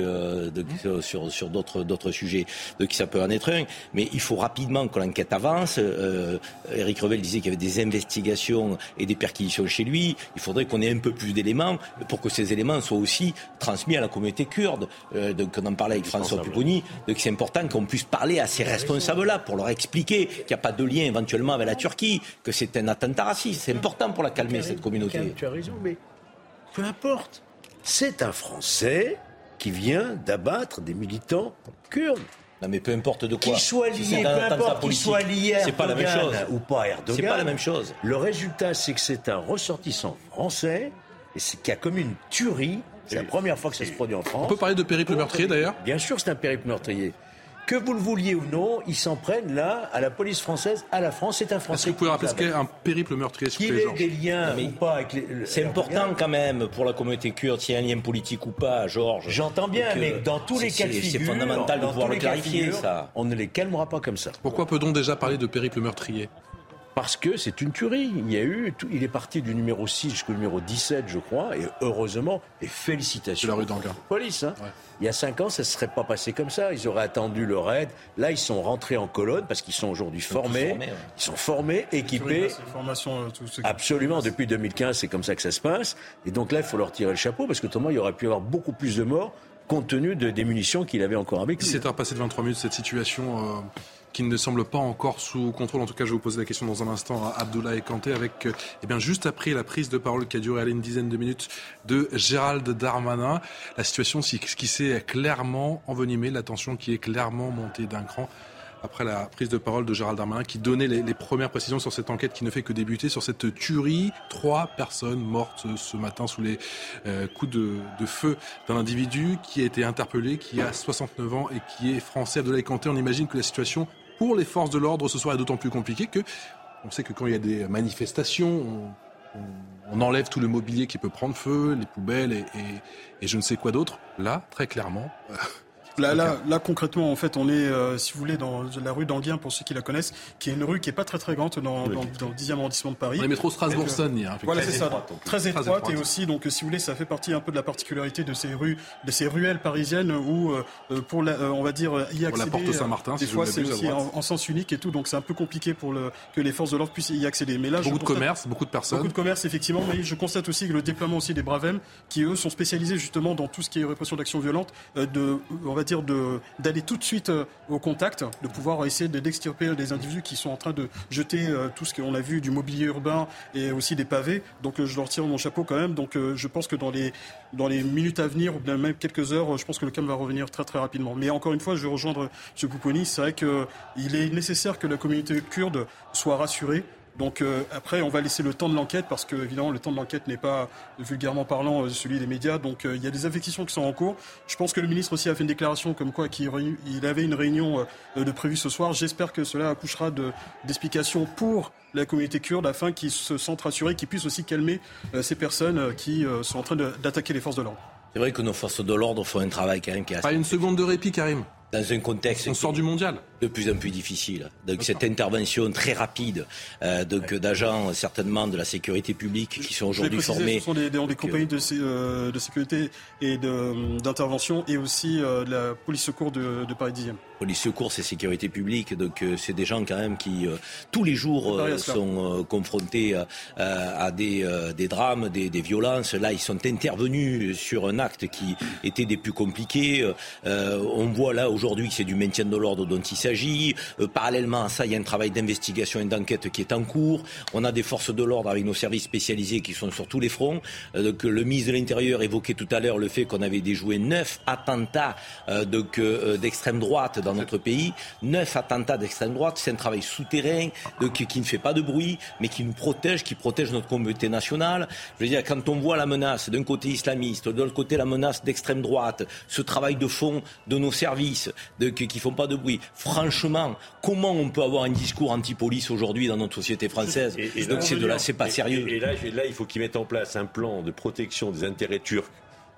donc, sur- d'autres d'autres sujets. Donc ça peut en être un, mais il faut rapidement que l'enquête avance. Eric Revel disait qu'il y avait des investigations et des perquisitions chez lui. Il faudrait qu'on ait un peu plus d'éléments pour que ces éléments soient aussi transmis à la communauté kurde. Euh, donc on en parlait avec François Pupponi. Donc c'est important qu'on puisse parler à ces responsables-là pour leur expliquer qu'il n'y a pas de lien éventuellement avec la Turquie, que c'est un attentat raciste. C'est important pour la calmer cette communauté. Tu as raison, mais peu importe. C'est un Français qui vient d'abattre des militants kurdes. Non mais peu importe de quoi. Qu'il soit lié, peu importe qu'il soit lié à c'est pas la même Erdogan chose. ou pas à Erdogan. C'est pas la même chose. Le résultat, c'est que c'est un ressortissant français et c'est qui a commis une tuerie. C'est la première fois que ça se produit en France. On peut parler de périple meurtrier d'ailleurs? Bien sûr, c'est un périple meurtrier. Que vous le vouliez ou non, ils s'en prennent là à la police française, à la France. C'est un Est-ce Français. que vous pouvez qui rappeler ce qu'est un périple meurtrier, plaît, ait Georges des liens Mais ou pas avec les. le- C'est important quand même pour la communauté kurde, s'il y a un lien politique ou pas, Georges. J'entends bien, mais euh, dans tous les cas de c'est- figure, C'est fondamental de pouvoir le les clarifier, figure, ça. On ne les calmera pas comme ça. Pourquoi peut-on déjà parler de périple meurtrier? Parce que c'est une tuerie. Il y a eu, tout- il est parti du numéro 6 jusqu'au numéro 17, je crois, et heureusement, et félicitations. C'est la rue d'Anguin. Police, hein. Ouais. Il y a 5 ans, ça ne serait pas passé comme ça. Ils auraient attendu le raid. Là, ils sont rentrés en colonne parce qu'ils sont aujourd'hui formés. formés, ouais. Ils sont formés, équipés. Ces formations, euh, tout ce qui- Absolument, depuis 2015, c'est comme ça que ça se passe. Et donc là, il faut leur tirer le chapeau parce qu'autrement, il y aurait pu y avoir beaucoup plus de morts compte tenu de, des munitions qu'il avait encore avec lui. 17h passé de 23 minutes, cette situation euh, qui ne semble pas encore sous contrôle. En tout cas, je vais vous poser la question dans un instant à Abdoulaye Kanté avec, eh bien, juste après la prise de parole qui a duré une dizaine de minutes de Gérald Darmanin. La situation qui s'est clairement envenimée, la tension qui est clairement montée d'un cran après la prise de parole de Gérald Darmanin qui donnait les, premières précisions sur cette enquête qui ne fait que débuter, sur cette tuerie. Trois personnes mortes ce matin sous les euh, coups de, feu d'un individu qui a été interpellé, qui a 69 ans et qui est français. Abdoulaye Kanté, on imagine que la situation pour les forces de l'ordre ce soir est d'autant plus compliquée que on sait que quand il y a des manifestations, on, enlève tout le mobilier qui peut prendre feu, les poubelles et je ne sais quoi d'autre. Là, très clairement, Là, là, là, concrètement, en fait, on est, euh, si vous voulez, dans la rue d'Anguien, pour ceux qui la connaissent, qui est une rue qui est pas très très grande dans, dans, dans le 10e arrondissement de Paris. On est métro Strasbourg-Saunier. Hein, voilà, c'est ça. Très étroite, et aussi, donc, si vous voulez, ça fait partie un peu de la particularité de ces rues, de ces ruelles parisiennes où, euh, pour, la, euh, on va dire, y accéder. Pour la porte Saint-Martin, des fois, c'est aussi en, sens unique et tout, donc c'est un peu compliqué pour le, que les forces de l'ordre puissent y accéder. Mais là, beaucoup de commerces, beaucoup de personnes. Beaucoup de commerces, effectivement, mais je constate aussi que le déploiement aussi des Bravem, qui eux sont spécialisés justement dans tout ce qui est répression d'actions violentes, de, on va dire de d'aller tout de suite euh, au contact, de pouvoir essayer d'extirper des individus qui sont en train de jeter euh, tout ce qu'on a vu du mobilier urbain et aussi des pavés. Donc euh, je leur tire mon chapeau quand même. Donc je pense que dans les, dans les minutes à venir, ou même quelques heures, je pense que le calme va revenir très très rapidement. Mais encore une fois, je vais rejoindre M. Pouponi. C'est vrai qu'il est nécessaire que la communauté kurde soit rassurée. Donc euh, après, on va laisser le temps de l'enquête parce que évidemment le temps de l'enquête n'est pas vulgairement parlant euh, celui des médias. Donc euh, il y a des investigations qui sont en cours. Je pense que le ministre aussi a fait une déclaration comme quoi qu'il il avait une réunion de prévue ce soir. J'espère que cela accouchera d'explications pour la communauté kurde afin qu'ils se sentent rassurés, qu'ils puissent aussi calmer ces personnes qui sont en train d'attaquer les forces de l'ordre. C'est vrai que nos forces de l'ordre font un travail quand même qui est Pas une seconde de répit, Karim dans un contexte. On sort du mondial. De plus en plus difficile. Donc cette intervention très rapide euh, donc d'agents certainement de la sécurité publique qui sont aujourd'hui formés. Ce sont des, des, compagnies de, euh, de, sécurité et d'intervention et aussi euh, de la police secours de, de Paris 10e. Police secours, c'est sécurité publique. Donc c'est des gens quand même qui tous les jours sont confrontés à des, des drames, des, des, violences. Là, ils sont intervenus sur un acte qui était des plus compliqués. on voit là aujourd'hui aujourd'hui c'est du maintien de l'ordre dont il s'agit. Euh, parallèlement à ça, il y a un travail d'investigation et d'enquête qui est en cours. On a des forces de l'ordre avec nos services spécialisés qui sont sur tous les fronts. Euh, le ministre de l'Intérieur évoquait tout à l'heure le fait qu'on avait déjoué neuf attentats euh, d'extrême droite dans notre pays. Neuf attentats d'extrême droite, c'est un travail souterrain qui ne fait pas de bruit, mais qui nous protège, qui protège notre communauté nationale. Je veux dire, quand on voit la menace d'un côté islamiste, de l'autre côté la menace d'extrême droite, ce travail de fond de nos services, qui font pas de bruit. Franchement, comment on peut avoir un discours anti-police aujourd'hui dans notre société française Donc c'est de là, c'est pas sérieux. Et, là, là, il faut qu'ils mettent en place un plan de protection des intérêts turcs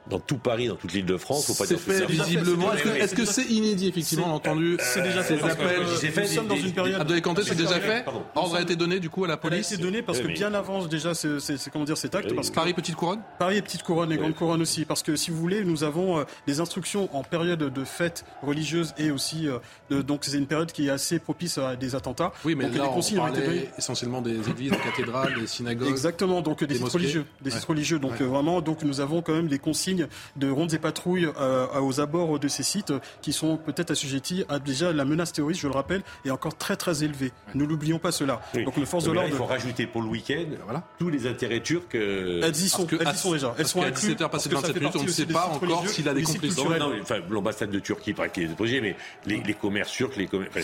dans tout Paris, dans toute l'île de France. C'est fait visiblement. Est-ce que c'est inédit, effectivement, on a entendu C'est déjà fait. Nous sommes dans une période. Abdoulaye Kanté, c'est déjà fait Ordre a été donné, du coup, à la police a été donné parce que bien avant, déjà, c'est comment dire cet acte. Parce que Paris Petite Couronne Paris et Petite Couronne et Grande Couronne aussi. Parce que si vous voulez, nous avons euh, des instructions en période de fête religieuse et aussi. Euh, donc, c'est une période qui est assez propice à des attentats. Oui, mais là, on parlait essentiellement des églises, des cathédrales, des synagogues. Exactement, donc des sites religieux. Des sites religieux. Donc, vraiment, donc nous avons quand même des consignes de rondes et patrouilles euh, aux abords de ces sites qui sont peut-être assujettis à déjà la menace terroriste, je le rappelle, est encore très très élevée. Nous n'oublions pas cela. Donc le force de l'ordre. Il faut rajouter pour le week-end voilà. tous les intérêts turcs. Euh, elles y sont, elles y sont déjà. Elles sont incluses. passé de 27 minutes, on ne sait pas encore s'il a des complices. Enfin, l'ambassade de Turquie, pas qu'il est projet, mais les, les commerces turcs, les commerces.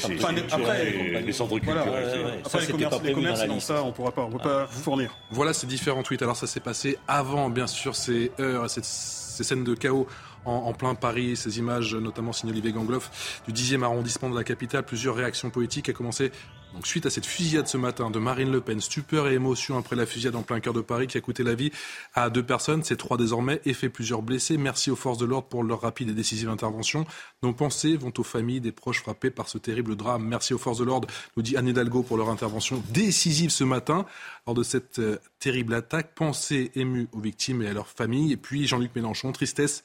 Après, les centres culturels. Après, les commerces, non, ça, on ne pourra pas, on peut pas fournir. Voilà ces différents tweets. Alors ça s'est passé avant, bien sûr, ces heures, cette ces scènes de chaos en, plein Paris, ces images notamment signées Olivier Gangloff du 10e arrondissement de la capitale, plusieurs réactions politiques, a commencé donc, suite à cette fusillade ce matin de Marine Le Pen, stupeur et émotion après la fusillade en plein cœur de Paris qui a coûté la vie à deux personnes, ces trois désormais, et fait plusieurs blessés. Merci aux forces de l'ordre pour leur rapide et décisive intervention. Nos pensées vont aux familles des proches frappés par ce terrible drame. Merci aux forces de l'ordre, nous dit Anne Hidalgo pour leur intervention décisive ce matin lors de cette euh, terrible attaque. Pensées émues aux victimes et à leurs familles. Et puis Jean-Luc Mélenchon, tristesse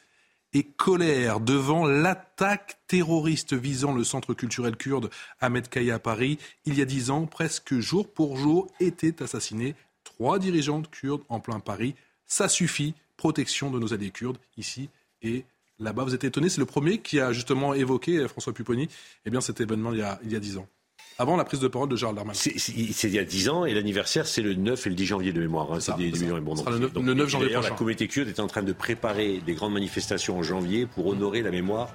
et colère devant l'attaque terroriste visant le centre culturel kurde Ahmed Kaya à Paris. Il y a dix ans, presque jour pour jour, étaient assassinés trois dirigeantes kurdes en plein Paris. Ça suffit, protection de nos alliés kurdes ici et là-bas. Vous êtes étonné, c'est le premier qui a justement évoqué, François Pupponi, eh bien, cet événement il y a, il y a dix ans. Avant la prise de parole de Gérald Darmanin. C'est il y a 10 ans et l'anniversaire, c'est le 9 et le 10 janvier de mémoire. Hein, c'est des, des millions et bon. le 9, le 9 janvier D'ailleurs, prochain. la communauté kurde est en train de préparer des grandes manifestations en janvier pour honorer la mémoire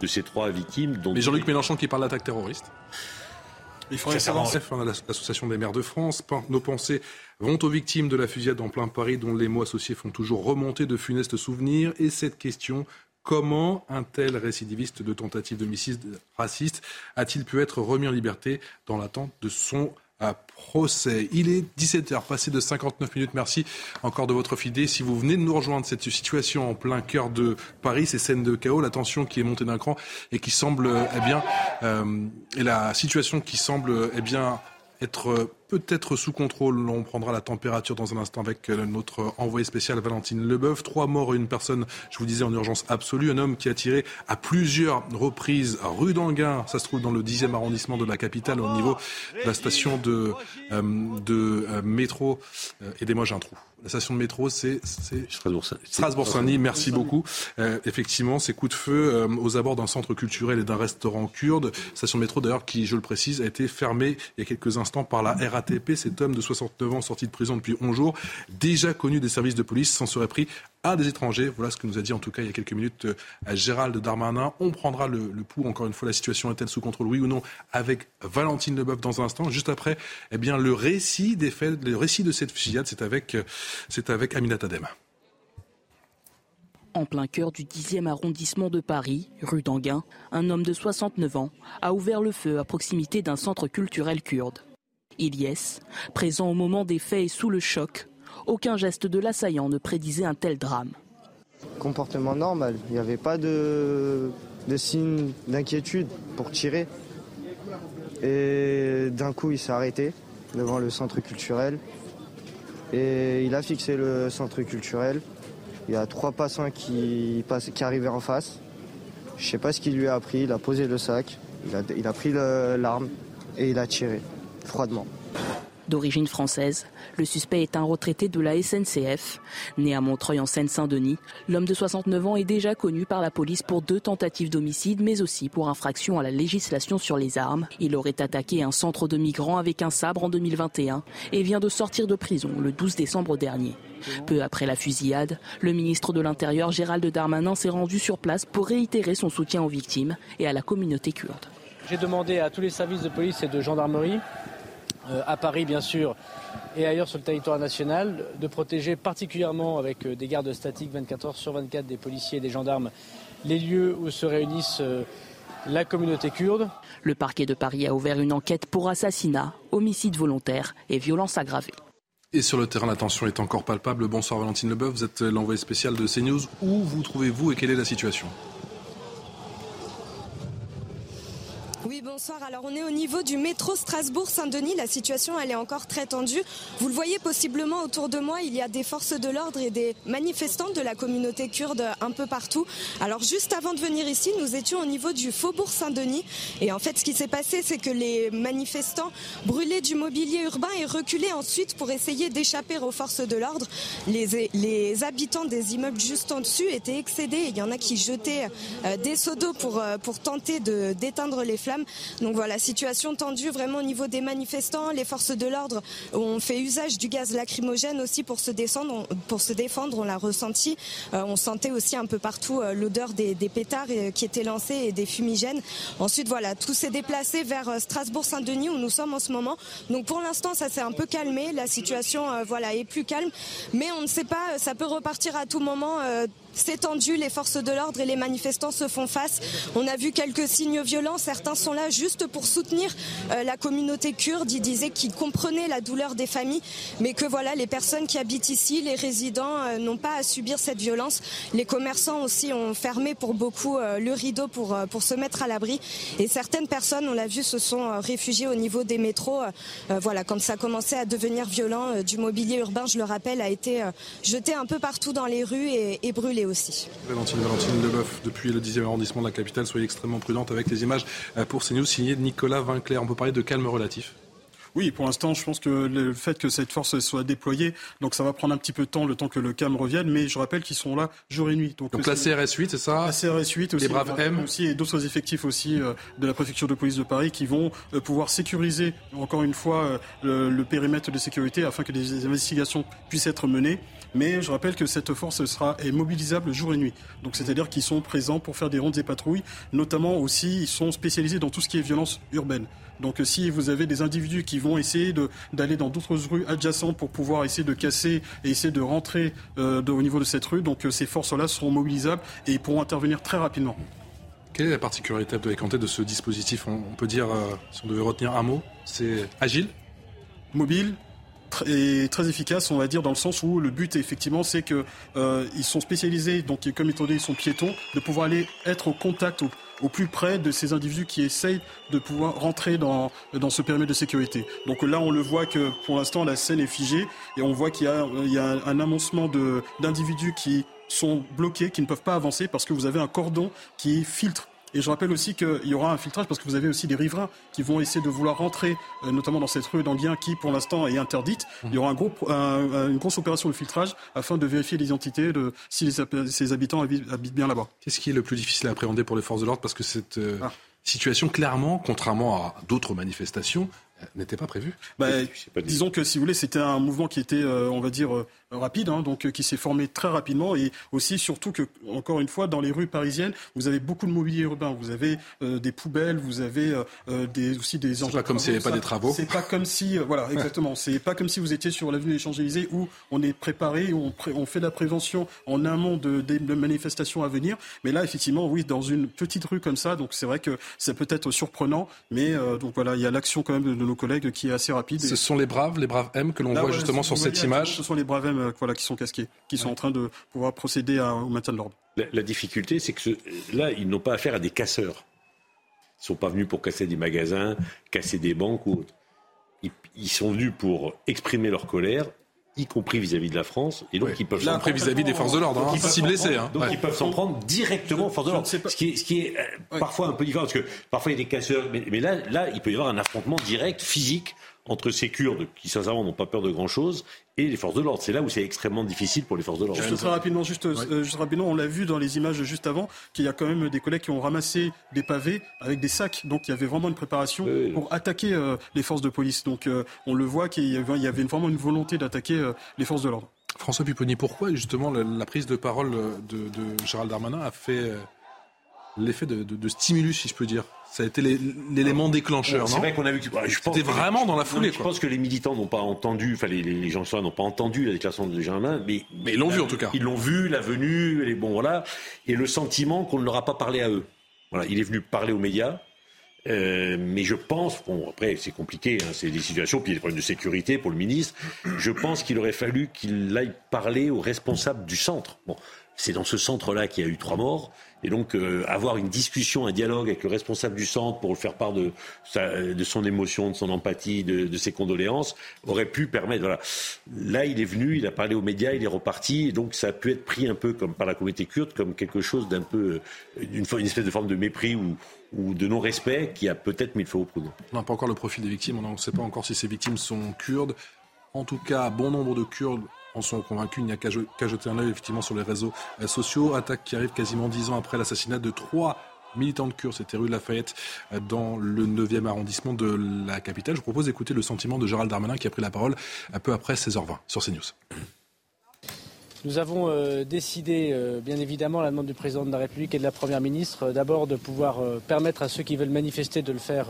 de ces trois victimes. Dont Mais Jean-Luc Mélenchon qui parle d'attaque terroriste. Il faudrait savoir. L'Association des maires de France. Nos pensées vont aux victimes de la fusillade en plein Paris, dont les mots associés font toujours remonter de funestes souvenirs. Et cette question, comment un tel récidiviste de tentative d'homicide raciste a-t-il pu être remis en liberté dans l'attente de son euh, procès? Il est 17h, passé de 59 minutes. Merci encore de votre fidélité. Si vous venez de nous rejoindre, cette situation en plein cœur de Paris, ces scènes de chaos, la tension qui est montée d'un cran et qui semble, euh, eh bien, euh, et la situation qui semble, eh être peut-être sous contrôle. On prendra la température dans un instant avec euh, notre envoyé spécial Valentine Leboeuf. Trois morts et une personne, je vous disais, en urgence absolue. Un homme qui a tiré à plusieurs reprises rue d'Anguin. Ça se trouve dans le 10e arrondissement de la capitale au niveau de la station de, euh, de euh, métro. Euh, Aidez-moi, j'ai un trou. La station de métro, c'est c'est Strasbourg-Saint- Strasbourg-Saint-Denis, merci beaucoup. Euh, effectivement, ces coups de feu euh, aux abords d'un centre culturel et d'un restaurant kurde, station de métro d'ailleurs qui, je le précise, a été fermée il y a quelques instants par la Cet homme de 69 ans sorti de prison depuis 11 jours, déjà connu des services de police, s'en serait pris à des étrangers. Voilà ce que nous a dit en tout cas il y a quelques minutes euh, Gérald Darmanin. On prendra le, le pouls, encore une fois, la situation est-elle sous contrôle, oui ou non, avec Valentine Leboeuf dans un instant. Juste après, eh bien, le récit des faits, le récit de cette fusillade, c'est avec, euh, c'est avec Aminat Adem. En plein cœur du 10e arrondissement de Paris, rue d'Anguin, un homme de 69 ans a ouvert le feu à proximité d'un centre culturel kurde. Ilyes, présent au moment des faits et sous le choc, aucun geste de l'assaillant ne prédisait un tel drame. Comportement normal, il n'y avait pas de, signe d'inquiétude pour tirer. Et d'un coup, il s'est arrêté devant le centre culturel. Et il a fixé le centre culturel. Il y a trois passants qui, arrivaient en face. Je sais pas ce qu'il lui a appris. Il a posé le sac, il a, pris l'arme et il a tiré froidement. D'origine française, le suspect est un retraité de la SNCF. Né à Montreuil en Seine-Saint-Denis, l'homme de 69 ans est déjà connu par la police pour deux tentatives d'homicide, mais aussi pour infraction à la législation sur les armes. Il aurait attaqué un centre de migrants avec un sabre en 2021 et vient de sortir de prison le 12 décembre dernier. Peu après la fusillade, le ministre de l'Intérieur Gérald Darmanin s'est rendu sur place pour réitérer son soutien aux victimes et à la communauté kurde. J'ai demandé à tous les services de police et de gendarmerie, à Paris bien sûr, et ailleurs sur le territoire national, de protéger particulièrement avec euh, des gardes statiques 24 heures sur 24 des policiers et des gendarmes les lieux où se réunissent euh, la communauté kurde. Le parquet de Paris a ouvert une enquête pour assassinat, homicide volontaire et violence aggravée. Et sur le terrain, la tension est encore palpable. Bonsoir Valentine Leboeuf, vous êtes l'envoyé spécial de CNews. Où vous trouvez-vous et quelle est la situation? Oui, bonsoir. Alors, on est au niveau du métro Strasbourg-Saint-Denis. La situation, elle est encore très tendue. Vous le voyez possiblement autour de moi, il y a des forces de l'ordre et des manifestants de la communauté kurde un peu partout. Alors, juste avant de venir ici, nous étions au niveau du faubourg Saint-Denis. Et en fait, ce qui s'est passé, c'est que les manifestants brûlaient du mobilier urbain et reculaient ensuite pour essayer d'échapper aux forces de l'ordre. Les, habitants des immeubles juste en dessus étaient excédés. Il y en a qui jetaient euh, des seaux d'eau pour, euh, pour tenter d'éteindre les flammes. Donc voilà, situation tendue vraiment au niveau des manifestants. Les forces de l'ordre ont fait usage du gaz lacrymogène aussi pour se, défendre. On l'a ressenti. Euh, on sentait aussi un peu partout euh, l'odeur des, pétards euh, qui étaient lancés et des fumigènes. Ensuite, voilà, tout s'est déplacé vers Strasbourg-Saint-Denis où nous sommes en ce moment. Donc pour l'instant, ça s'est un peu calmé. La situation, voilà, est plus calme. Mais on ne sait pas, ça peut repartir à tout moment. C'est tendu, les forces de l'ordre et les manifestants se font face. On a vu quelques signes violents. Certains sont là juste pour soutenir euh, la communauté kurde. Ils disaient qu'ils comprenaient la douleur des familles, mais que voilà, les personnes qui habitent ici, les résidents, euh, n'ont pas à subir cette violence. Les commerçants aussi ont fermé pour beaucoup euh, le rideau pour, pour se mettre à l'abri. Et certaines personnes, on l'a vu, se sont réfugiées au niveau des métros. Voilà, quand ça commençait à devenir violent, du mobilier urbain, je le rappelle, a été jeté un peu partout dans les rues et brûlé aussi. Valentine, Valentine Leboeuf, depuis le 10e arrondissement de la capitale, soyez extrêmement prudente avec les images euh, pour CNews signées de Nicolas Vinclair. On peut parler de calme relatif Oui, pour l'instant, je pense que le fait que cette force soit déployée, donc ça va prendre un petit peu de temps, le temps que le CAM revienne, mais je rappelle qu'ils sont là jour et nuit. Donc, la CRS 8, c'est ça? La CRS 8 aussi. Les Braves M aussi, et d'autres effectifs aussi euh, de la préfecture de police de Paris qui vont euh, pouvoir sécuriser, encore une fois, euh, le, périmètre de sécurité afin que des investigations puissent être menées. Mais je rappelle que cette force sera est mobilisable jour et nuit. Donc c'est-à-dire qu'ils sont présents pour faire des rondes et patrouilles. Notamment aussi, ils sont spécialisés dans tout ce qui est violence urbaine. Donc si vous avez des individus qui vont essayer d'aller dans d'autres rues adjacentes pour pouvoir essayer de casser et essayer de rentrer euh, au niveau de cette rue, donc euh, ces forces-là seront mobilisables et pourront intervenir très rapidement. Quelle est la particularité de de ce dispositif? On, peut dire, euh, si on devait retenir un mot, c'est agile? Mobile, et très efficace, on va dire, dans le sens où le but, effectivement, c'est qu'ils sont spécialisés, donc comme étant donné ils sont piétons, de pouvoir aller être au contact, au, au plus près de ces individus qui essayent de pouvoir rentrer dans, dans ce périmètre de sécurité. Donc là, on le voit que pour l'instant, la scène est figée et on voit qu'il y a, il y a un amoncement d'individus qui sont bloqués, qui ne peuvent pas avancer parce que vous avez un cordon qui filtre et je rappelle aussi qu'il y aura un filtrage parce que vous avez aussi des riverains qui vont essayer de vouloir rentrer, euh, notamment dans cette rue d'Anguien qui, pour l'instant, est interdite. Il y aura un gros, une grosse opération de filtrage afin de vérifier l'identité de si les, ces habitants habitent, bien là-bas. Qu'est-ce qui est le plus difficile à appréhender pour les forces de l'ordre? Parce que cette euh, ah. situation, clairement, contrairement à d'autres manifestations, euh, n'était pas prévue. Bah, disons que si vous voulez, c'était un mouvement qui était, on va dire, rapide, hein, donc euh, qui s'est formé très rapidement et aussi surtout que encore une fois dans les rues parisiennes, vous avez beaucoup de mobilier urbain, vous avez euh, des poubelles, vous avez euh, des, aussi des engins. C'est pas comme s'il n'y avait pas des travaux. C'est pas comme si voilà exactement, c'est pas comme si vous étiez sur l'avenue des Champs-Élysées où on est préparé, où on, on fait de la prévention en amont de, de, manifestations à venir. Mais là effectivement, oui, dans une petite rue comme ça, donc c'est vrai que ça peut être surprenant, mais donc voilà, il y a l'action quand même de, nos collègues qui est assez rapide. Ce sont les braves, les braves M que l'on voit justement sur cette image. Ce sont les braves M euh, voilà, qui sont casqués, qui sont en train de pouvoir procéder au maintien de l'ordre. La, difficulté, c'est que là, ils n'ont pas affaire à des casseurs. Ils ne sont pas venus pour casser des magasins, casser des banques ou autre. Ils, sont venus pour exprimer leur colère, y compris vis-à-vis de la France, et donc ils peuvent s'en prendre vis-à-vis des forces de l'ordre, hein, si blessés. Hein. Donc ils peuvent s'en prendre directement aux forces de l'ordre, ce qui est, ce qui est euh, parfois un peu différent, parce que parfois il y a des casseurs, mais, mais, là, là, il peut y avoir un affrontement direct, physique, entre ces Kurdes qui sincèrement n'ont pas peur de grand chose et les forces de l'ordre. C'est là où c'est extrêmement difficile pour les forces de l'ordre. Juste très rapidement, juste, euh, juste rapidement, on l'a vu dans les images juste avant qu'il y a quand même des collègues qui ont ramassé des pavés avec des sacs. Donc il y avait vraiment une préparation pour attaquer euh, les forces de police. Donc euh, on le voit qu'il y avait, il y avait vraiment une volonté d'attaquer les forces de l'ordre. François Pupponi, pourquoi justement la, prise de parole de, de Gérald Darmanin a fait l'effet de, de, stimulus, si je peux dire? Ça a été l'élément déclencheur, C'est vrai qu'on a vu que bah, c'était vraiment dans la foulée. je pense que les militants n'ont pas entendu, enfin les, les gens n'ont pas entendu la déclaration de Germain, mais mais ils l'ont vu en tout cas. Ils l'ont vu, la venue, les bon voilà, et le sentiment qu'on ne leur a pas parlé à eux. Voilà, il est venu parler aux médias. Euh, mais je pense, bon après c'est compliqué, hein, c'est des situations, puis il y a des problèmes de sécurité pour le ministre. Je pense qu'il aurait fallu qu'il aille parler aux responsables du centre. Bon, c'est dans ce centre-là qu'il y a eu trois morts. Et donc, euh, avoir une discussion, un dialogue avec le responsable du centre pour le faire part de, son émotion, de son empathie, de, ses condoléances, aurait pu permettre. Voilà. Là, il est venu, il a parlé aux médias, il est reparti. Et donc, ça a pu être pris un peu comme par la communauté kurde, comme quelque chose d'un peu, euh, une, espèce de forme de mépris ou, ou de non-respect qui a peut-être mis le feu au poudre. On n'a pas encore le profil des victimes, on ne sait pas encore si ces victimes sont kurdes. En tout cas, bon nombre de Kurdes en sont convaincus. Il n'y a qu'à jeter un œil effectivement sur les réseaux euh, sociaux. Attaque qui arrive quasiment dix ans après l'assassinat de trois militants de Kurdes. C'était rue Lafayette euh, dans le 9e arrondissement de la capitale. Je vous propose d'écouter le sentiment de Gérald Darmanin qui a pris la parole un peu après 16h20 sur CNews. Nous avons euh, décidé, bien évidemment, à la demande du président de la République et de la Première ministre, d'abord de pouvoir permettre à ceux qui veulent manifester de le faire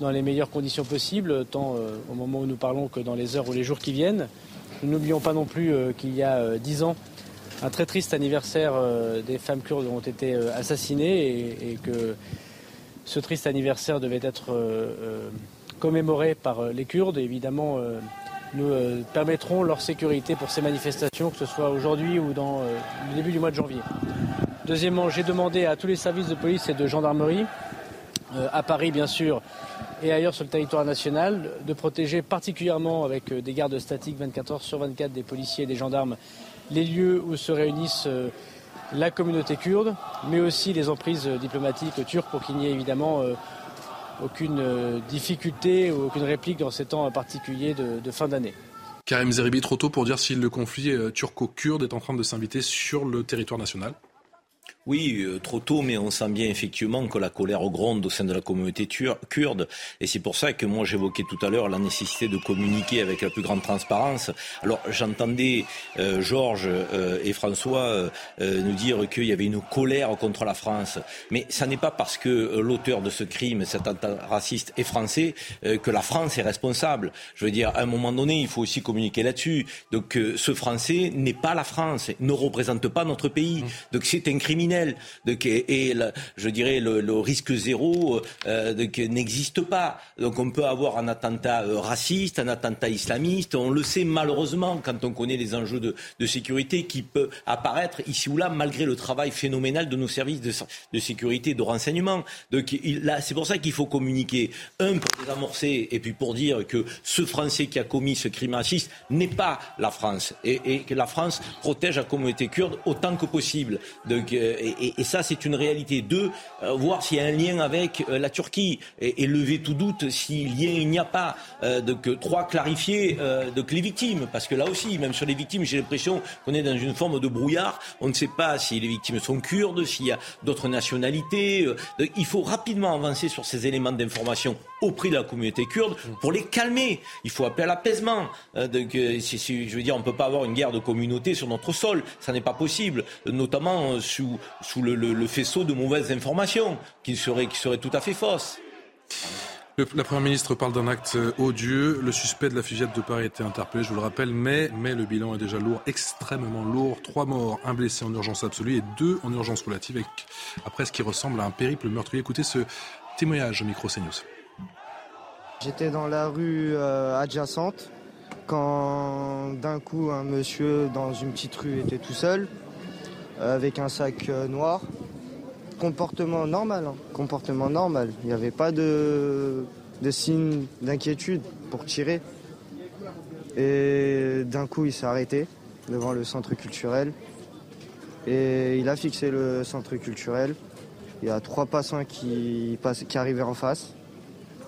dans les meilleures conditions possibles, tant au moment où nous parlons que dans les heures ou les jours qui viennent. Nous n'oublions pas non plus euh, qu'il y a euh, dix ans, un très triste anniversaire euh, des femmes kurdes ont été assassinées et, que ce triste anniversaire devait être commémoré par les Kurdes. évidemment, nous permettrons leur sécurité pour ces manifestations, que ce soit aujourd'hui ou dans le début du mois de janvier. Deuxièmement, j'ai demandé à tous les services de police et de gendarmerie, à Paris bien sûr, et ailleurs sur le territoire national, de protéger particulièrement avec euh, des gardes statiques 24 heures sur 24 des policiers et des gendarmes les lieux où se réunissent euh, la communauté kurde, mais aussi les emprises diplomatiques turques pour qu'il n'y ait évidemment euh, aucune difficulté ou aucune réplique dans ces temps particuliers de, de fin d'année. Karim Zeribi, trop tôt pour dire si le conflit turco-kurde est en train de s'inviter sur le territoire national oui, euh, trop tôt, mais on sent bien effectivement que la colère gronde au sein de la communauté kurde. Et c'est pour ça que moi j'évoquais tout à l'heure la nécessité de communiquer avec la plus grande transparence. Alors j'entendais euh, Georges euh, et François nous dire qu'il y avait une colère contre la France. Mais ça n'est pas parce que l'auteur de ce crime, cet attentat raciste, est français que la France est responsable. Je veux dire, à un moment donné, il faut aussi communiquer là-dessus. Donc ce Français n'est pas la France, ne représente pas notre pays. Mmh. Donc c'est un criminel et, je dirais le, risque zéro euh, n'existe pas. Donc on peut avoir un attentat euh, raciste, un attentat islamiste. On le sait malheureusement quand on connaît les enjeux de, sécurité qui peut apparaître ici ou là malgré le travail phénoménal de nos services de, sécurité de renseignement. Donc c'est pour ça qu'il faut communiquer. Un pour désamorcer et puis pour dire que ce Français qui a commis ce crime raciste n'est pas la France et, que la France protège la communauté kurde autant que possible. Euh, et, ça, c'est une réalité. Deux, euh, voir s'il y a un lien avec euh, la Turquie et, lever tout doute s'il lien il n'y a pas. Euh, donc, trois, clarifier donc les victimes, parce que là aussi, même sur les victimes, j'ai l'impression qu'on est dans une forme de brouillard. On ne sait pas si les victimes sont kurdes, s'il y a d'autres nationalités. il faut rapidement avancer sur ces éléments d'information au prix de la communauté kurde pour les calmer. Il faut appeler à l'apaisement. donc, je veux dire, on ne peut pas avoir une guerre de communauté sur notre sol. Ça n'est pas possible, notamment sous, sous le, faisceau de mauvaises informations qui seraient, tout à fait fausses. la Première ministre parle d'un acte odieux. Le suspect de la fusillade de Paris a été interpellé, je vous le rappelle, mais, mais le bilan est déjà lourd, extrêmement lourd. Trois morts, un blessé en urgence absolue et deux en urgence relative, après ce qui ressemble à un périple meurtrier. Écoutez ce témoignage au micro CNews. J'étais dans la rue euh, adjacente quand d'un coup un monsieur dans une petite rue était tout seul avec un sac euh, noir. Comportement normal, hein. comportement normal. Il n'y avait pas de, de signe d'inquiétude pour tirer. Et d'un coup, il s'est arrêté devant le centre culturel. Et il a fixé le centre culturel. Il y a trois passants qui, qui arrivaient en face.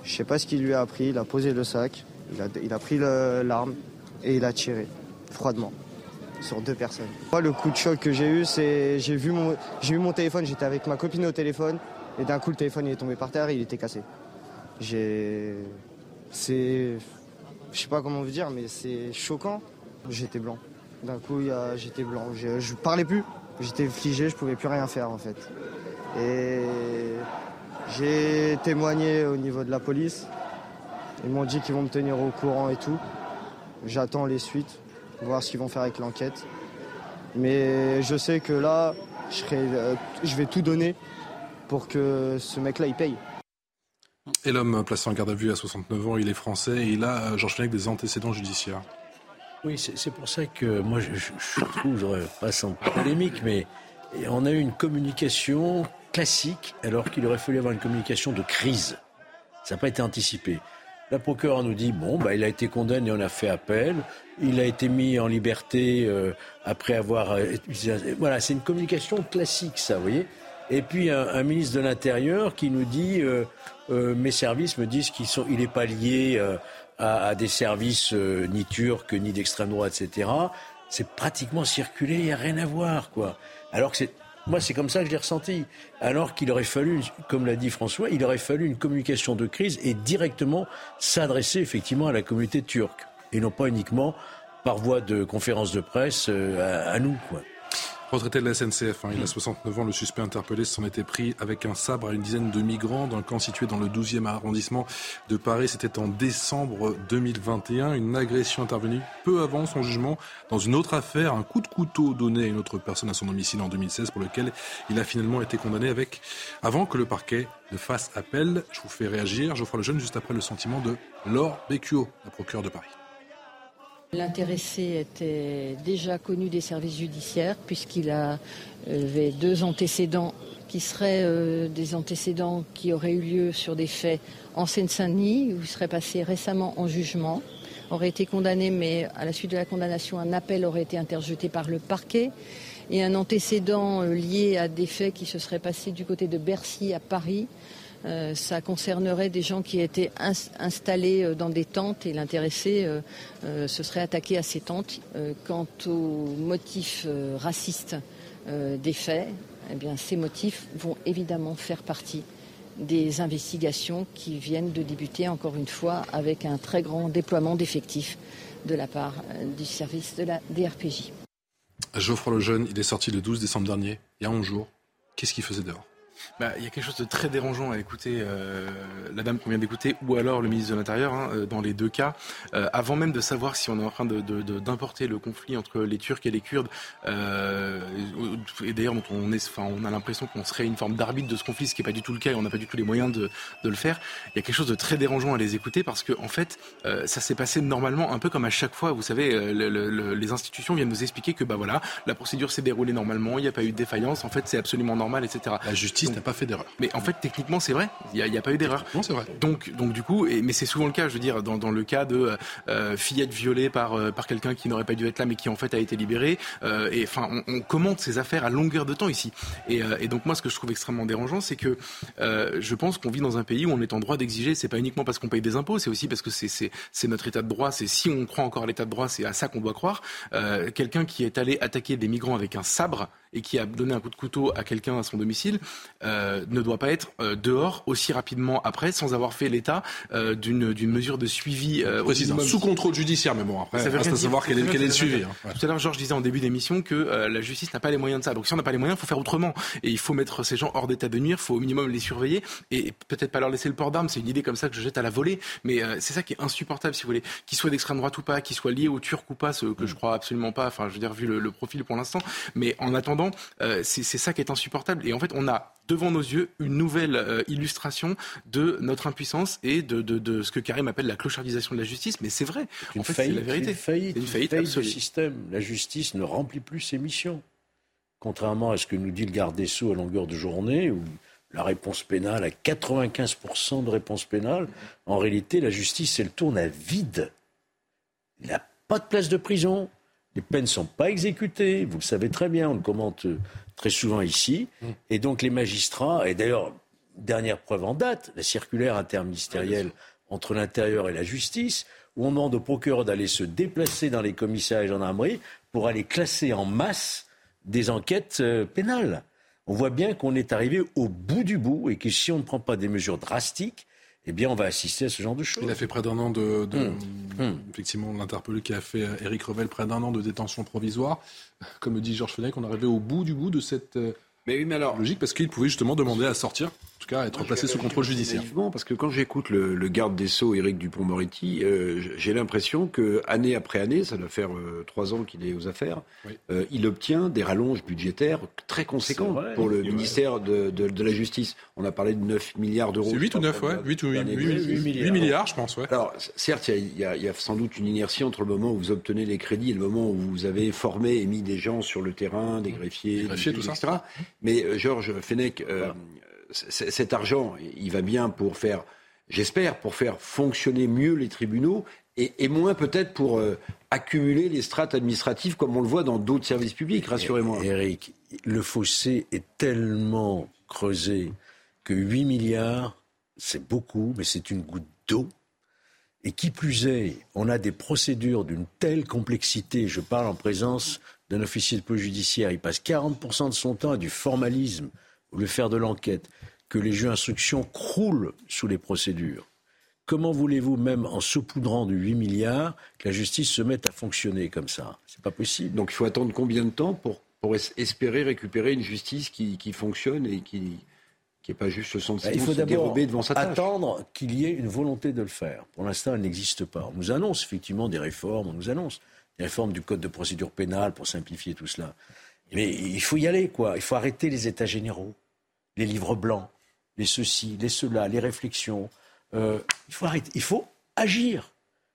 Je sais pas ce qu'il lui a appris. Il a posé le sac, il a, il a pris l'arme et il a tiré froidement sur deux personnes. Moi, le coup de choc que j'ai eu, c'est j'ai vu mon j'ai eu mon téléphone, j'étais avec ma copine au téléphone et d'un coup le téléphone il est tombé par terre et il était cassé. J'ai c'est je sais pas comment vous dire mais c'est choquant. J'étais blanc. D'un coup, j'étais blanc. Je, je parlais plus. J'étais figé, je pouvais plus rien faire en fait. Et j'ai témoigné au niveau de la police. Ils m'ont dit qu'ils vont me tenir au courant et tout. J'attends les suites voir ce qu'ils vont faire avec l'enquête. Mais je sais que là, je, euh, je vais tout donner pour que ce mec-là, il paye. Et l'homme placé en garde à vue à 69 ans, il est français et il a, euh, Georges Fenech, des antécédents judiciaires. Oui, c'est pour ça que moi, je, je trouve, je pas sans polémique, mais on a eu une communication classique alors qu'il aurait fallu avoir une communication de crise. Ça n'a pas été anticipé. La procureure nous dit bon, bah, il a été condamné, on a fait appel. Il a été mis en liberté euh, après avoir. Euh, voilà, c'est une communication classique, ça, vous voyez. Et puis un, ministre de l'Intérieur qui nous dit euh, mes services me disent qu'il n'est pas lié à, à, des services ni turcs ni d'extrême droite, etc. C'est pratiquement circulé, il n'y a rien à voir, quoi. Alors que c'est moi, c'est comme ça que je l'ai ressenti. Alors qu'il aurait fallu, comme l'a dit François, il aurait fallu une communication de crise et directement s'adresser effectivement à la communauté turque et non pas uniquement par voie de conférence de presse euh, à, nous. Retraité de la SNCF, hein, il a 69 ans, le suspect interpellé s'en était pris avec un sabre à une dizaine de migrants dans un camp situé dans le 12e arrondissement de Paris. C'était en décembre 2021, une agression intervenue peu avant son jugement dans une autre affaire, un coup de couteau donné à une autre personne à son domicile en 2016 pour lequel il a finalement été condamné avec, avant que le parquet ne fasse appel. Je vous fais réagir, Geoffroy Lejeune, juste après le sentiment de Laure Becchio, la procureure de Paris. L'intéressé était déjà connu des services judiciaires puisqu'il avait deux antécédents qui seraient euh, des antécédents qui auraient eu lieu sur des faits en Seine-Saint-Denis où il serait passé récemment en jugement, aurait été condamné mais à la suite de la condamnation un appel aurait été interjeté par le parquet et un antécédent euh, lié à des faits qui se seraient passés du côté de Bercy à Paris ça concernerait des gens qui étaient installés dans des tentes et l'intéressé se serait attaqué à ces tentes. quant aux motifs racistes des faits, eh bien, ces motifs vont évidemment faire partie des investigations qui viennent de débuter, encore une fois, avec un très grand déploiement d'effectifs de la part euh, du service de la DRPJ. Geoffroy Lejeune, il est sorti le 12 décembre dernier, il y a 11 jours. Qu'est-ce qu'il faisait dehors? Bah, il y a quelque chose de très dérangeant à écouter euh, la dame qu'on vient d'écouter ou alors le ministre de l'Intérieur hein, euh, dans les deux cas. Euh, avant même de savoir si on est en train d'importer le conflit entre les Turcs et les Kurdes, euh, et d'ailleurs on, est, enfin, on a l'impression qu'on serait une forme d'arbitre de ce conflit, ce qui n'est pas du tout le cas et on n'a pas du tout les moyens de, de, le faire. Il y a quelque chose de très dérangeant à les écouter parce que en fait ça s'est passé normalement un peu comme à chaque fois. Vous savez, le, le, les institutions viennent nous expliquer que bah voilà, la procédure s'est déroulée normalement, il n'y a pas eu de défaillance, en fait c'est absolument normal, etc. La justice n'a pas fait d'erreur. Mais en fait, techniquement, c'est vrai. Il n'y a, a, pas eu d'erreur. Non, c'est vrai. Donc, donc du coup, et, mais c'est souvent le cas. Je veux dire, dans, dans le cas de euh, fillette violée par euh, par quelqu'un qui n'aurait pas dû être là, mais qui en fait a été libéré. Euh, et enfin, on, on, commente ces affaires à longueur de temps ici. Et, euh, et donc moi, ce que je trouve extrêmement dérangeant, c'est que je pense qu'on vit dans un pays où on est en droit d'exiger. C'est pas uniquement parce qu'on paye des impôts, c'est aussi parce que c'est c'est notre état de droit. C'est si on croit encore à l'état de droit, c'est à ça qu'on doit croire. quelqu'un qui est allé attaquer des migrants avec un sabre et qui a donné un coup de couteau à quelqu'un à son domicile euh, ne doit pas être euh, dehors aussi rapidement après sans avoir fait l'état euh, d'une mesure de suivi euh, sous contrôle judiciaire mais bon après ça reste à savoir quel est, quel est le suivi hein. tout à l'heure Georges disait en début d'émission que la justice n'a pas les moyens de ça. Donc si on n'a pas les moyens il faut faire autrement. Et il faut mettre ces gens hors d'état de nuire il faut au minimum les surveiller et peut-être pas leur laisser le port d'armes. C'est une idée comme ça que je jette à la volée. Mais c'est ça qui est insupportable si vous voulez. Qu'ils soient d'extrême droite ou pas qu'ils soient liés aux Turcs ou pas ce que mm. je crois absolument pas enfin je veux dire vu le, le profil pour l'instant. Mais en attendant c'est c'est ça qui est insupportable. Et en fait, on a devant nos yeux une nouvelle euh, illustration de notre impuissance et de, de, de, ce que Karim appelle la clochardisation de la justice. Mais c'est vrai. Une en fait, c'est la vérité. Une faillite, une faillite, du système. La justice ne remplit plus ses missions. Contrairement à ce que nous dit le garde des Sceaux à longueur de journée, où la réponse pénale a 95% de réponse pénale, en réalité, la justice, elle tourne à vide. Il n'y a pas de place de prison. Les peines ne sont pas exécutées. Vous le savez très bien, on le commente très souvent ici. Mm. Et donc les magistrats, et d'ailleurs, dernière preuve en date, la circulaire interministérielle entre l'intérieur et la justice, où on demande au procureur d'aller se déplacer dans les commissariats et gendarmeries pour aller classer en masse des enquêtes euh, pénales. On voit bien qu'on est arrivé au bout du bout et que si on ne prend pas des mesures drastiques, eh bien, on va assister à ce genre de choses. Il a fait près d'un an de, de hum, hum. effectivement, l'interpellé qui a fait Eric euh, Revel près d'un an de détention provisoire. Comme dit Georges Fenech, on est arrivé au bout du bout de cette euh, mais oui, mais alors, logique parce qu'il pouvait justement demander à sortir en tout cas être placé sous contrôle judiciaire. Parce que quand j'écoute le, le, garde des Sceaux, Éric Dupont-Moretti, euh, j'ai l'impression que année après année, ça doit faire euh, trois ans qu'il est aux affaires, euh, il obtient des rallonges budgétaires très conséquents pour le ministère de, de, de, la Justice. On a parlé de 9 milliards d'euros. C'est 8 ou 9, ouais. 8 ou 8, 8, milliards. je pense, ouais. Alors, certes, il y, y, y, a sans doute une inertie entre le moment où vous obtenez les crédits et le moment où vous avez formé et mis des gens sur le terrain, des greffiers, des greffiers tout ça. etc. Mais Georges Fenech, cet argent, il va bien pour faire, j'espère, pour faire fonctionner mieux les tribunaux et, moins peut-être pour euh, accumuler les strates administratives comme on le voit dans d'autres services publics, rassurez-moi. Eric, le fossé est tellement creusé que 8 milliards, c'est beaucoup, mais c'est une goutte d'eau. Et qui plus est, on a des procédures d'une telle complexité, je parle en présence d'un officier de police judiciaire, il passe 40% de son temps à du formalisme, ou le faire de l'enquête que les juges d'instruction croulent sous les procédures. Comment voulez-vous, même en saupoudrant de 8 milliards, que la justice se mette à fonctionner comme ça? C'est pas possible. Donc il faut attendre combien de temps pour, pour espérer récupérer une justice qui, qui fonctionne et qui qui n'est pas juste le sentiment bah, Il faut d'abord devant sa attendre qu'il y ait une volonté de le faire. Pour l'instant, elle n'existe pas. On nous annonce effectivement des réformes, on nous annonce des réformes du code de procédure pénale pour simplifier tout cela. Mais il faut y aller, quoi. Il faut arrêter les états généraux, les livres blancs les ceci, les cela, les réflexions. Euh, il faut arrêter, il faut agir.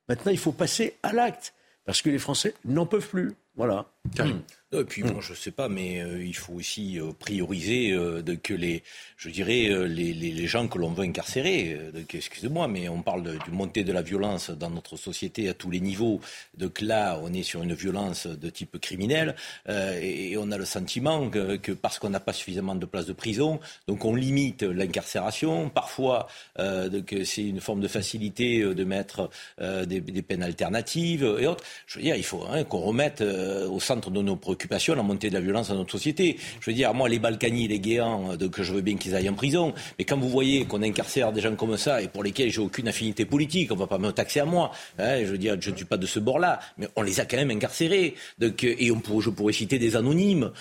Maintenant, il faut passer à l'acte, parce que les Français n'en peuvent plus. Voilà. Karim. Et puis bon, je sais pas, mais euh, il faut aussi euh, prioriser euh, de, que les, je dirais, les, les, les gens que l'on veut incarcérer. Excusez-moi, mais on parle de, du montée de la violence dans notre société à tous les niveaux. Donc là, on est sur une violence de type criminel et, et on a le sentiment que, que parce qu'on n'a pas suffisamment de places de prison, donc on limite l'incarcération. Parfois, que c'est une forme de facilité de mettre des, des peines alternatives et autres. Je veux dire, il faut hein, qu'on remette au centre de nos préoccupations la montée de la violence dans notre société. Je veux dire, moi, les Balkany, les Guéants, euh, je veux bien qu'ils aillent en prison, mais quand vous voyez qu'on incarcère des gens comme ça et pour lesquels j'ai aucune affinité politique, on va pas me taxer à moi. hein, je veux dire, je ne suis pas de ce bord-là, mais on les a quand même incarcérés. Et je pourrais citer des anonymes,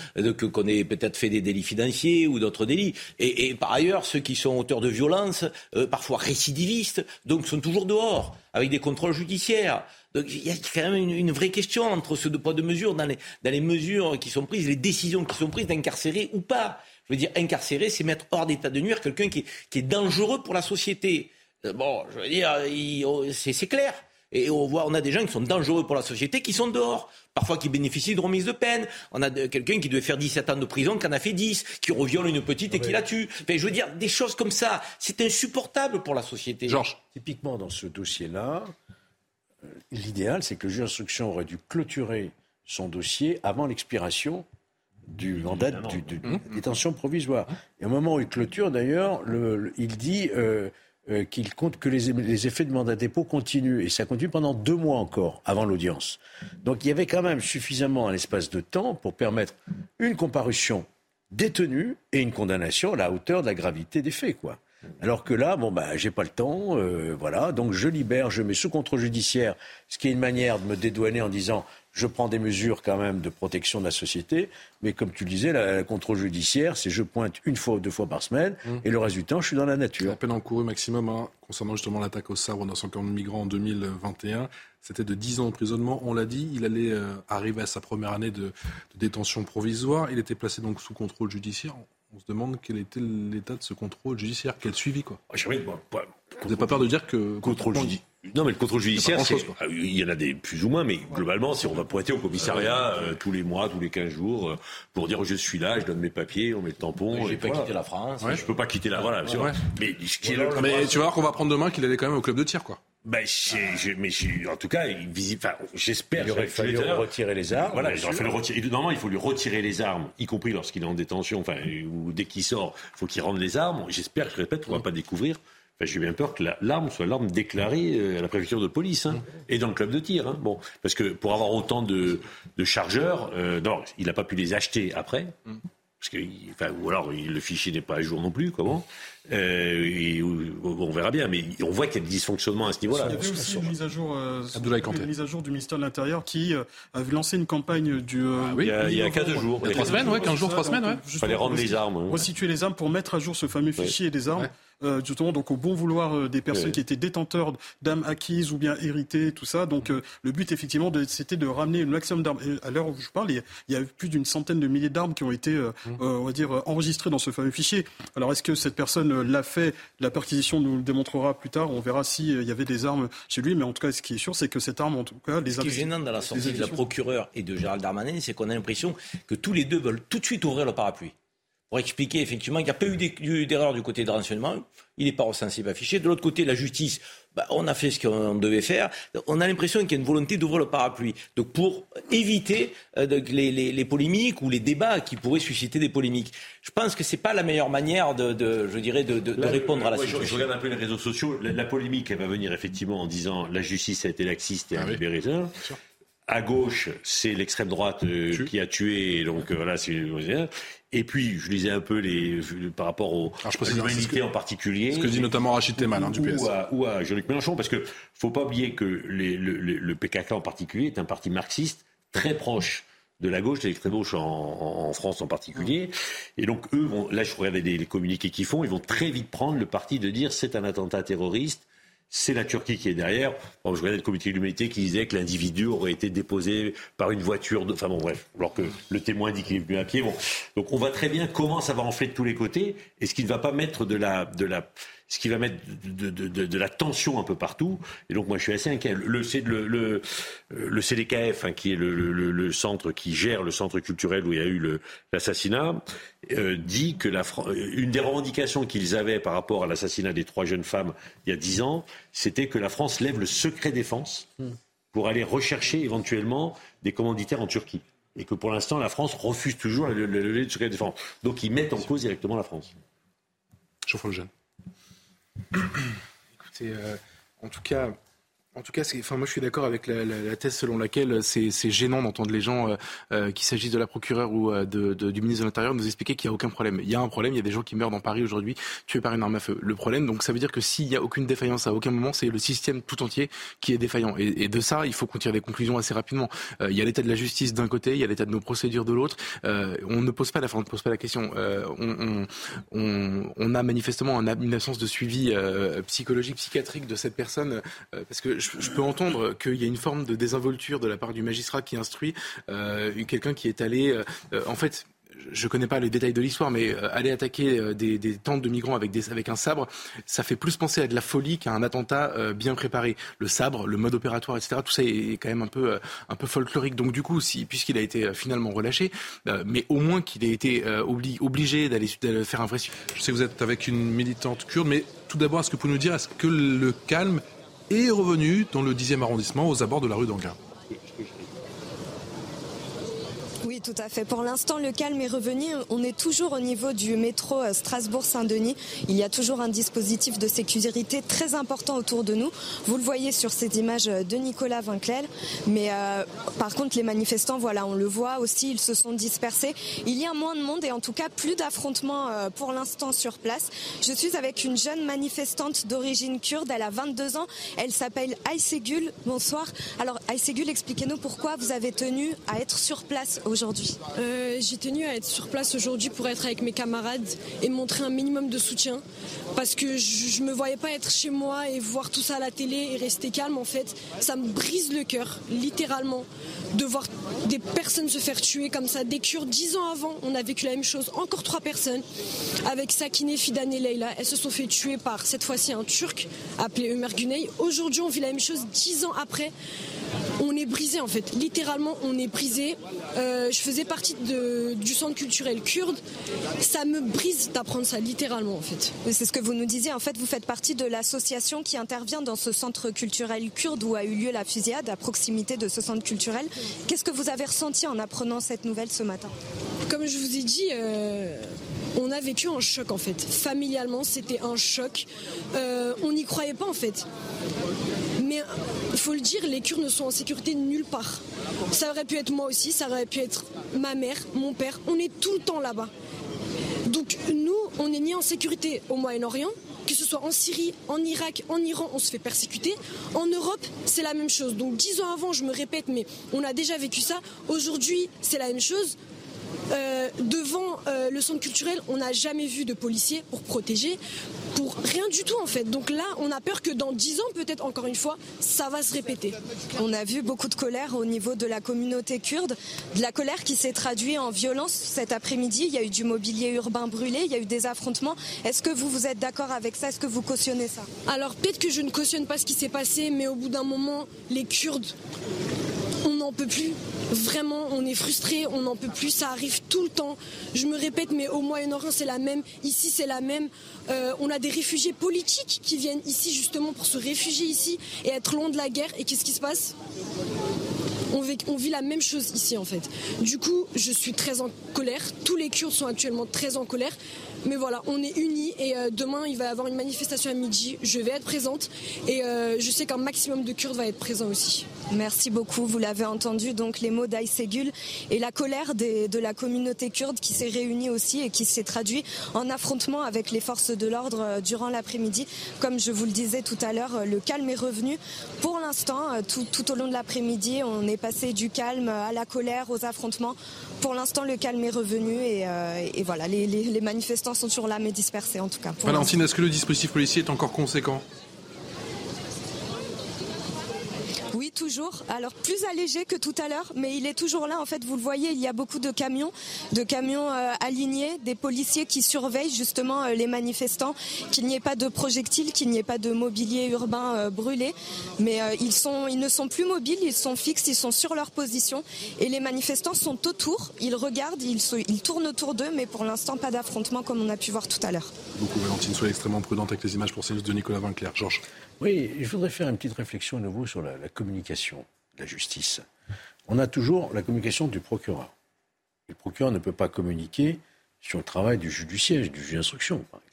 qu'on ait peut-être fait des délits financiers ou d'autres délits. Et, et par ailleurs, ceux qui sont auteurs de violences, euh, parfois récidivistes, donc sont toujours dehors, avec des contrôles judiciaires. Donc il y a quand même une, une vraie question entre ce deux poids deux mesures dans les, dans les mesures qui sont prises, les décisions qui sont prises d'incarcérer ou pas. Je veux dire, incarcérer, c'est mettre hors d'état de nuire quelqu'un qui, est- qui est dangereux pour la société. Euh, Bon, je veux dire, oh, c'est clair. Et on voit, on a des gens qui sont dangereux pour la société, qui sont dehors. Parfois qui bénéficient de remise de peine. On a quelqu'un qui devait faire 17 ans de prison, qui en a fait 10, qui reviole une petite et qui la tue. Enfin, je veux dire, des choses comme ça, c'est insupportable pour la société. Georges. Typiquement, dans ce dossier-là, l'idéal, c'est que le juge d'instruction aurait dû clôturer son dossier avant l'expiration du mandat du- de, de détention provisoire. Et au moment où il clôture, d'ailleurs, le- le- il dit euh, euh, qu'il compte que les, les effets de mandat de dépôt continuent. Et ça continue pendant deux mois encore, avant l'audience. Donc il y avait quand même suffisamment un espace de temps pour permettre une comparution détenue et une condamnation à la hauteur de la gravité des faits, quoi. Alors que là, bon, bah, j'ai pas le temps, euh, voilà, donc je libère, je mets sous contrôle judiciaire, ce qui est une manière de me dédouaner en disant je prends des mesures quand même de protection de la société, mais comme tu le disais, la, la contrôle judiciaire, c'est je pointe une fois ou deux fois par semaine, et le reste du temps, je suis dans la nature. La peine encourue maximum hein, concernant justement l'attaque au sabre d'un 140 migrants en 2021, c'était de 10 ans d'emprisonnement. On l'a dit, il allait euh, arriver à sa première année de, de détention provisoire. Il était placé donc sous contrôle judiciaire. On se demande quel était l'état de ce contrôle judiciaire, quel suivi quoi. Je pas, moi, Vous n'avez pas peur de dire que contrôle judiciaire. Non, mais le contrôle judiciaire, pas ah, il y en a des plus ou moins, mais globalement, si on va pointer au commissariat euh, tous les mois, tous les 15 jours, euh, pour dire je suis là, je donne mes papiers, on met le tampon. J'ai et pas voilà. quitté la France. Je peux pas quitter la voilà. Ouais. Mais ce qui est le- Mais tu vas voir qu'on va apprendre demain qu'il allait quand même au club de tir quoi. Ben, j'ai- j'ai- mais en tout cas. Enfin, j'espère. Il aurait je- je fallu retirer les armes, Voilà, il aurait fallu retirer. et Normalement, il faut lui retirer les armes, y compris lorsqu'il est en détention, enfin, ou dès qu'il sort, il faut qu'il rende les armes. J'espère, je répète, qu'on va pas découvrir. Enfin, j'ai bien peur que la- l'arme soit l'arme déclarée euh, à la préfecture de police hein, et dans le club de tir. Hein. Bon, parce que pour avoir autant de, de chargeurs, euh, non, il n'a pas pu les acheter après. Parce que, enfin, ou alors il- le fichier n'est pas à jour non plus, comment? Euh, et, On verra bien, mais on voit qu'il y a des dysfonctionnements à ce niveau-là. Il y avait aussi une mise à jour, euh, une mise à jour du ministère de l'Intérieur qui euh, avait lancé une campagne du. euh, Il y a, il y a mi-novembre. 15 jours. Il y a trois semaines, ouais, 15 jours, trois semaines, ouais. Justement, Fallait rendre les armes. hein. Resituer les armes pour mettre à jour ce fameux fichier des armes. euh, justement, donc au bon vouloir euh, des personnes Ouais. qui étaient détenteurs d'armes acquises ou bien héritées, tout ça. Donc euh, le but effectivement, c'était de ramener le maximum d'armes. À l'heure où je parle, il y a- il y a plus d'une centaine de milliers d'armes qui ont été, euh, Mmh. euh, on va dire, enregistrées dans ce fameux fichier. Alors est-ce que cette personne euh, l'a fait La perquisition nous le démontrera plus tard. On verra s'il y avait des armes chez lui. Mais en tout cas, ce qui est sûr, c'est que cette arme, en tout cas, les Ce qui est gênant dans la sortie de la procureure et de Gérald Darmanin, c'est qu'on a l'impression que tous les deux veulent tout de suite ouvrir le parapluie. Pour expliquer effectivement qu'il n'y a pas eu d'erreur du côté de renseignement, il n'est pas recensé, pas affiché. De l'autre côté, la justice, bah, on a fait ce qu'on devait faire. On a l'impression qu'il y a une volonté d'ouvrir le parapluie. Donc pour éviter euh, les, les- les polémiques ou les débats qui pourraient susciter des polémiques. Je pense que c'est pas la meilleure manière de, de- je dirais, de, de- de Là, répondre à la ouais, situation. Je, regarde un peu les réseaux sociaux. La, la polémique, elle va venir effectivement en disant la justice a été laxiste et a Ah oui. libéré ça. À gauche, c'est l'extrême droite euh, qui a tué. et Donc euh, voilà, c'est. Et puis, je lisais un peu les par rapport au, Alors, je à précise, c'est ce l'humanité que- en particulier. Ce que dit notamment Rachid Temal hein, du PS. ou à, ou à Jean-Luc Mélenchon, parce que faut pas oublier que les- le, le- le PKK en particulier est un parti marxiste très proche de la gauche, de l'extrême gauche en, en- en France en particulier. Et donc eux, vont, là je regardais les, les communiqués qu'ils font, ils vont très vite prendre le parti de dire c'est un attentat terroriste. C'est la Turquie qui est derrière. Bon, je regardais le comité de l'humanité qui disait que l'individu aurait été déposé par une voiture. De... Enfin bon, bref. Alors que le témoin dit qu'il est venu à pied. Bon. Donc on voit très bien comment ça va enfler de tous les côtés et ce qui ne va pas mettre de la, de la, ce qui va mettre de, la tension un peu partout. Et donc moi je suis assez inquiet. Le, CDKF, hein, qui est le, centre qui gère le centre culturel où il y a eu l'assassinat, euh, dit que la, une des revendications qu'ils avaient par rapport à l'assassinat des trois jeunes femmes il y a dix ans, c'était que la France lève le secret défense pour aller rechercher éventuellement des commanditaires en Turquie. Et que pour l'instant, la France refuse toujours le lever du secret défense. Donc ils mettent en cause directement la France. Jean-François. Écoutez, euh, en tout cas, en tout cas, enfin, moi je suis d'accord avec la, thèse selon laquelle c'est gênant d'entendre les gens, euh, euh, qu'il s'agisse de la procureure ou euh, du ministre de l'Intérieur, nous expliquer qu'il n'y a aucun problème. Il y a un problème, il y a des gens qui meurent dans Paris aujourd'hui tués par une arme à feu. Le problème, donc ça veut dire que s'il n'y a aucune défaillance à aucun moment, c'est le système tout entier qui est défaillant. Et, de ça, il faut qu'on tire des conclusions assez rapidement. il y a l'état de la justice d'un côté, il y a l'état de nos procédures de l'autre. on ne pose pas la, on ne pose pas la question. On, on, on, a manifestement une absence de suivi psychologique, psychiatrique de cette personne, parce que je, peux entendre qu'il y a une forme de désinvolture de la part du magistrat qui instruit euh, quelqu'un qui est allé, euh, en fait, je ne connais pas les détails de l'histoire, mais euh, aller attaquer des, tentes de migrants avec, un sabre, ça fait plus penser à de la folie qu'à un attentat bien préparé. Le sabre, le mode opératoire, etc., tout ça est, quand même un peu, un peu folklorique. Donc du coup, puisqu'il a été finalement relâché, mais au moins qu'il ait été obligé d'aller faire un vrai... Je sais que vous êtes avec une militante kurde, mais tout d'abord, est-ce que vous pouvez nous dire, est-ce que le calme est revenu dans le 10e arrondissement aux abords de la rue d'Anguin tout à fait. Pour l'instant, le calme est revenu. On est toujours au niveau du métro euh, Strasbourg-Saint-Denis. Il y a toujours un dispositif de sécurité très important autour de nous. Vous le voyez sur ces images de Nicolas Vinclel. Mais euh, par contre, les manifestants, voilà, on le voit aussi, ils se sont dispersés. Il y a moins de monde et en tout cas plus d'affrontements euh, pour l'instant sur place. Je suis avec une jeune manifestante d'origine kurde. Elle a 22 ans. Elle s'appelle Aysegül. Bonsoir. Alors Aysegül, expliquez-nous pourquoi vous avez tenu à être sur place aujourd'hui. Euh, j'ai tenu à être sur place aujourd'hui pour être avec mes camarades et montrer un minimum de soutien parce que je, ne me voyais pas être chez moi et voir tout ça à la télé et rester calme en fait. Ça me brise le cœur, littéralement, de voir des personnes se faire tuer comme ça. Des Kurdes, dix ans avant, on a vécu la même chose. Encore trois personnes avec Sakine, Fidan et Leila. Elles se sont fait tuer par cette fois-ci un Turc appelé Ömer Güney. Aujourd'hui, on vit la même chose dix ans après. On est brisé en fait, littéralement on est brisé. Euh, faisais partie du centre culturel kurde. Ça me brise d'apprendre ça, littéralement en fait. C'est ce que vous nous disiez. En fait, vous faites partie de l'association qui intervient dans ce centre culturel kurde où a eu lieu la fusillade à proximité de ce centre culturel. Qu'est-ce que vous avez ressenti en apprenant cette nouvelle ce matin? Comme je vous ai dit, euh, on a vécu un choc en fait. Familialement, c'était un choc. Euh, on n'y croyait pas en fait. Mais il faut le dire, les Kurdes ne sont en sécurité nulle part. Ça aurait pu être moi aussi, ça aurait pu être ma mère, mon père. On est tout le temps là-bas. Donc nous, on n'est ni en sécurité au Moyen-Orient, que ce soit en Syrie, en Irak, en Iran, on se fait persécuter. En Europe, c'est la même chose. Donc dix ans avant, je me répète, mais on a déjà vécu ça. Aujourd'hui, c'est la même chose. Euh, devant euh, le centre culturel, on n'a jamais vu de policiers pour protéger, pour rien du tout en fait. Donc là, on a peur que dans dix ans, peut-être encore une fois, ça va se répéter. On a vu beaucoup de colère au niveau de la communauté kurde, de la colère qui s'est traduite en violence cet après-midi. Il y a eu du mobilier urbain brûlé, il y a eu des affrontements. Est-ce que vous, vous êtes d'accord avec ça? Est-ce que vous cautionnez ça? Alors peut-être que je ne cautionne pas ce qui s'est passé, mais au bout d'un moment, les Kurdes, n'en peut plus. Vraiment, on est frustré, on n'en peut plus, ça arrive tout le temps. Je me répète, mais au Moyen-Orient, c'est la même. Ici, c'est la même. Euh, on a des réfugiés politiques qui viennent ici justement pour se réfugier ici et être loin de la guerre. Et qu'est-ce qui se passe? On vit, la même chose ici en fait. Du coup, je suis très en colère. Tous les Kurdes sont actuellement très en colère. Mais voilà, on est unis et euh, demain il va y avoir une manifestation à midi. Je vais être présente et euh, je sais qu'un maximum de Kurdes va être présent aussi. Merci beaucoup. Vous l'avez entendu, donc les mots d'Aïsegul et la colère de la communauté kurde qui s'est réunie aussi et qui s'est traduit en affrontement avec les forces de l'ordre euh, durant l'après-midi. Comme je vous le disais tout à l'heure, le calme est revenu. Pour l'instant, tout, au long de l'après-midi, on est passé du calme à la colère, aux affrontements. Pour l'instant, le calme est revenu et, voilà, les manifestants sont toujours là, mais dispersés en tout cas. Valentine, est-ce que le dispositif policier est encore conséquent? Alors plus allégé que tout à l'heure, mais il est toujours là. En fait, vous le voyez, il y a beaucoup de camions, de camions euh, alignés, des policiers qui surveillent justement euh, les manifestants, qu'il n'y ait pas de projectiles, qu'il n'y ait pas de mobilier urbain euh, brûlé. Mais ils sont, ils ne sont plus mobiles, ils sont fixes, ils sont sur leur position, et les manifestants sont autour. Ils regardent, ils, ils tournent autour d'eux, mais pour l'instant pas d'affrontement comme on a pu voir tout à l'heure. Beaucoup, Valentine, soyez extrêmement prudente avec les images pour CNews de Nicolas Vinclair. Georges. Oui, je voudrais faire une petite réflexion à nouveau sur la, communication de la justice. On a toujours la communication du procureur. Le procureur ne peut pas communiquer sur le travail du juge du siège, du juge d'instruction, par exemple.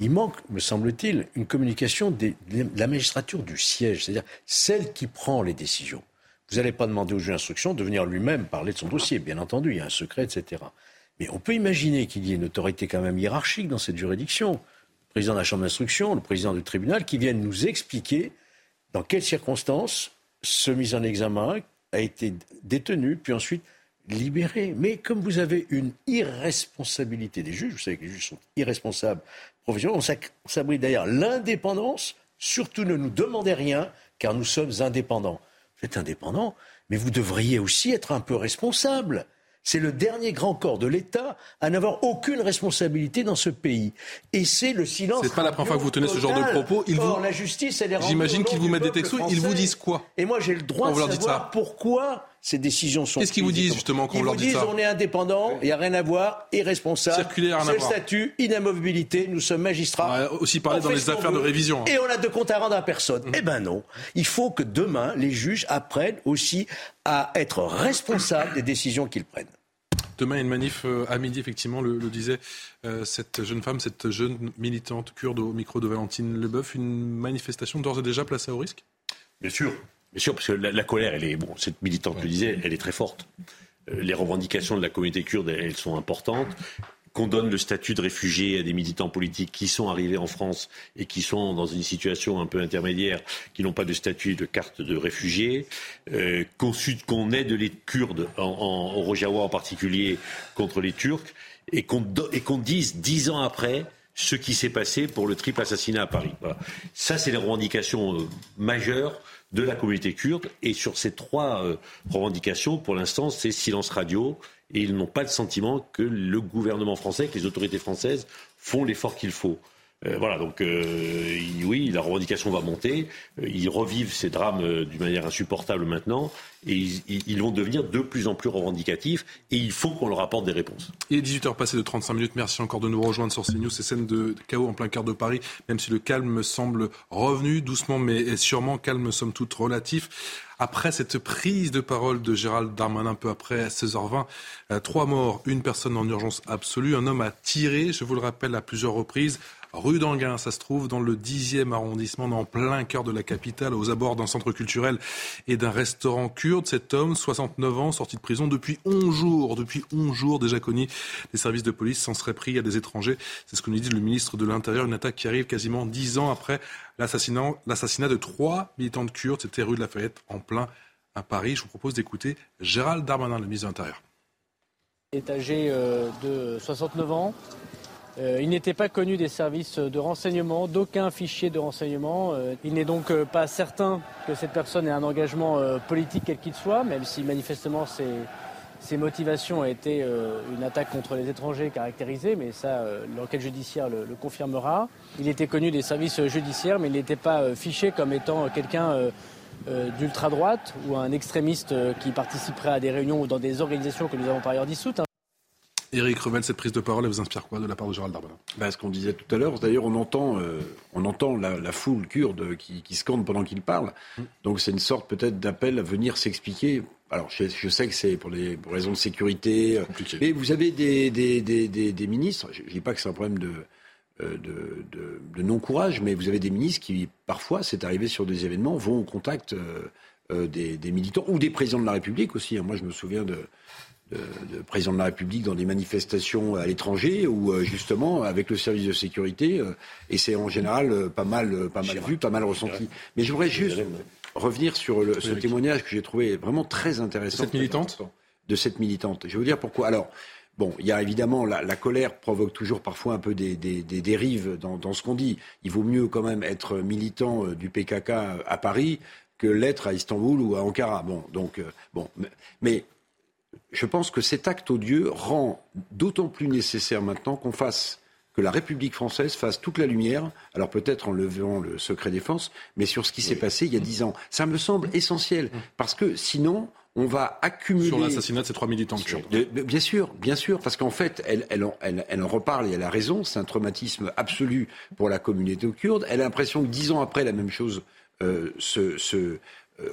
Il manque, me semble-t-il, une communication de la magistrature du siège, c'est-à-dire celle qui prend les décisions. Vous n'allez pas demander au juge d'instruction de venir lui-même parler de son dossier, bien entendu, il y a un secret, etc. Mais on peut imaginer qu'il y ait une autorité quand même hiérarchique dans cette juridiction président de la Chambre d'instruction, le président du tribunal, qui viennent nous expliquer dans quelles circonstances ce mis en examen a été détenu, puis ensuite libéré. Mais comme vous avez une irresponsabilité des juges, vous savez que les juges sont irresponsables professionnellement, on s'abrite derrière l'indépendance. Surtout ne nous demandez rien, car nous sommes indépendants. Vous êtes indépendant, mais vous devriez aussi être un peu responsable. C'est le dernier grand corps de l'État à n'avoir aucune responsabilité dans ce pays. Et c'est le silence. C'est pas la première fois que vous tenez ce genre de propos. Ils vous... la justice, elle est J'imagine qu'ils vous mettent des textos. Ils vous disent quoi Et moi, j'ai le droit de savoir pourquoi ces décisions sont. Qu'est-ce qu'ils vous disent justement quand on leur dit ça Ils vous disent on est indépendant, il n'y a rien à voir, irresponsable. Circulaire, C'est le statut, inamovibilité, nous sommes magistrats. On a aussi parlé dans les affaires de révision. Hein. Et on a de compte à rendre à personne. Mmh. Eh ben non. Il faut que demain, les juges apprennent aussi à être responsables des décisions qu'ils prennent. Demain, une manif euh, à midi, effectivement, le, disait euh, cette jeune femme, cette jeune militante kurde au micro de Valentine Leboeuf. Une manifestation d'ores et déjà placée au risque? Bien sûr. Bien sûr, parce que la, colère, elle est, bon, cette militante le disait, elle est très forte. Euh, les revendications de la communauté kurde, elles sont importantes qu'on donne le statut de réfugié à des militants politiques qui sont arrivés en France et qui sont dans une situation un peu intermédiaire, qui n'ont pas de statut de carte de réfugié, euh, qu'on aide les Kurdes, en, en, au Rojava en particulier, contre les Turcs, et qu'on dise dix ans après ce qui s'est passé pour le triple assassinat à Paris. Voilà. Ça, c'est les revendications euh, majeures de la communauté kurde. Et sur ces trois euh, revendications, pour l'instant, c'est silence radio, et ils n'ont pas le sentiment que le gouvernement français, que les autorités françaises font l'effort qu'il faut. Euh, voilà, donc euh, oui, la revendication va monter. Euh, ils revivent ces drames d'une manière insupportable maintenant et ils, vont devenir de plus en plus revendicatifs et il faut qu'on leur apporte des réponses. Il est 18h passé de 35 minutes. Merci encore de nous rejoindre sur CNews. Ces scènes de chaos en plein cœur de Paris, même si le calme semble revenu doucement mais sûrement calme somme toute relatif. Après cette prise de parole de Gérald Darmanin peu après 16h20, trois morts, une personne en urgence absolue, un homme a tiré, je vous le rappelle, à plusieurs reprises rue d'Anguin. Ça se trouve dans le 10e arrondissement, en plein cœur de la capitale, aux abords d'un centre culturel et d'un restaurant kurde. Cet homme, 69 ans, sorti de prison depuis 11 jours, depuis 11 jours déjà connu. Les services de police s'en seraient pris à des étrangers. C'est ce que nous dit le ministre de l'Intérieur. Une attaque qui arrive quasiment 10 ans après l'assassinat de trois militants kurdes. C'était rue de la Fayette, en plein à Paris. Je vous propose d'écouter Gérald Darmanin, le ministre de l'Intérieur. Est âgé euh, de 69 ans. Euh, il n'était pas connu des services de renseignement, d'aucun fichier de renseignement. Euh, il n'est donc euh, pas certain que cette personne ait un engagement politique quel qu'il soit, même si manifestement ses, motivations été une attaque contre les étrangers caractérisée, mais ça, l'enquête judiciaire le, le, confirmera. Il était connu des services judiciaires, mais il n'était pas fiché comme étant quelqu'un d'ultra-droite ou un extrémiste qui participerait à des réunions ou dans des organisations que nous avons par ailleurs dissoutes. Hein. Éric Revel, cette prise de parole, elle vous inspire quoi de la part de Gérald Darmanin? Bah, Ce qu'on disait tout à l'heure, d'ailleurs, on entend, euh, on entend la, foule kurde qui, qui scande pendant qu'il parle. Donc c'est une sorte peut-être d'appel à venir s'expliquer. Alors je, sais que c'est pour les raisons de sécurité. Euh, mais vous avez des, des, des, des ministres, je ne dis pas que c'est un problème de, euh, de, de, de non-courage, mais vous avez des ministres qui, parfois, c'est arrivé sur des événements, vont au contact des, des, militants ou des présidents de la République aussi. Hein. Moi, je me souviens de, de, président de la République dans des manifestations à l'étranger ou euh, justement avec le service de sécurité euh, et c'est en général euh, pas mal pas mal vu, pas mal ressenti. Mais je voudrais juste revenir sur le, ce témoignage que j'ai trouvé vraiment très intéressant. Cette militante? De cette militante. Je vais vous dire pourquoi. Alors, Bon, il y a évidemment la, la, colère provoque toujours parfois un peu des, des, des dérives dans, dans, ce qu'on dit. Il vaut mieux quand même être militant du PKK à Paris que l'être à Istanbul ou à Ankara. Bon, donc, bon, mais je pense que cet acte odieux rend d'autant plus nécessaire maintenant qu'on fasse que la République française fasse toute la lumière, alors peut-être en levant le secret défense, mais sur ce qui s'est passé il y a dix ans. Ça me semble essentiel, parce que sinon, on va accumuler. Sur l'assassinat de ces trois militants kurdes. Bien sûr, bien sûr, parce qu'en fait, elle, elle, elle, elle, en reparle et elle a raison. C'est un traumatisme absolu pour la communauté kurde. Elle a l'impression que dix ans après, la même chose euh, se, se euh,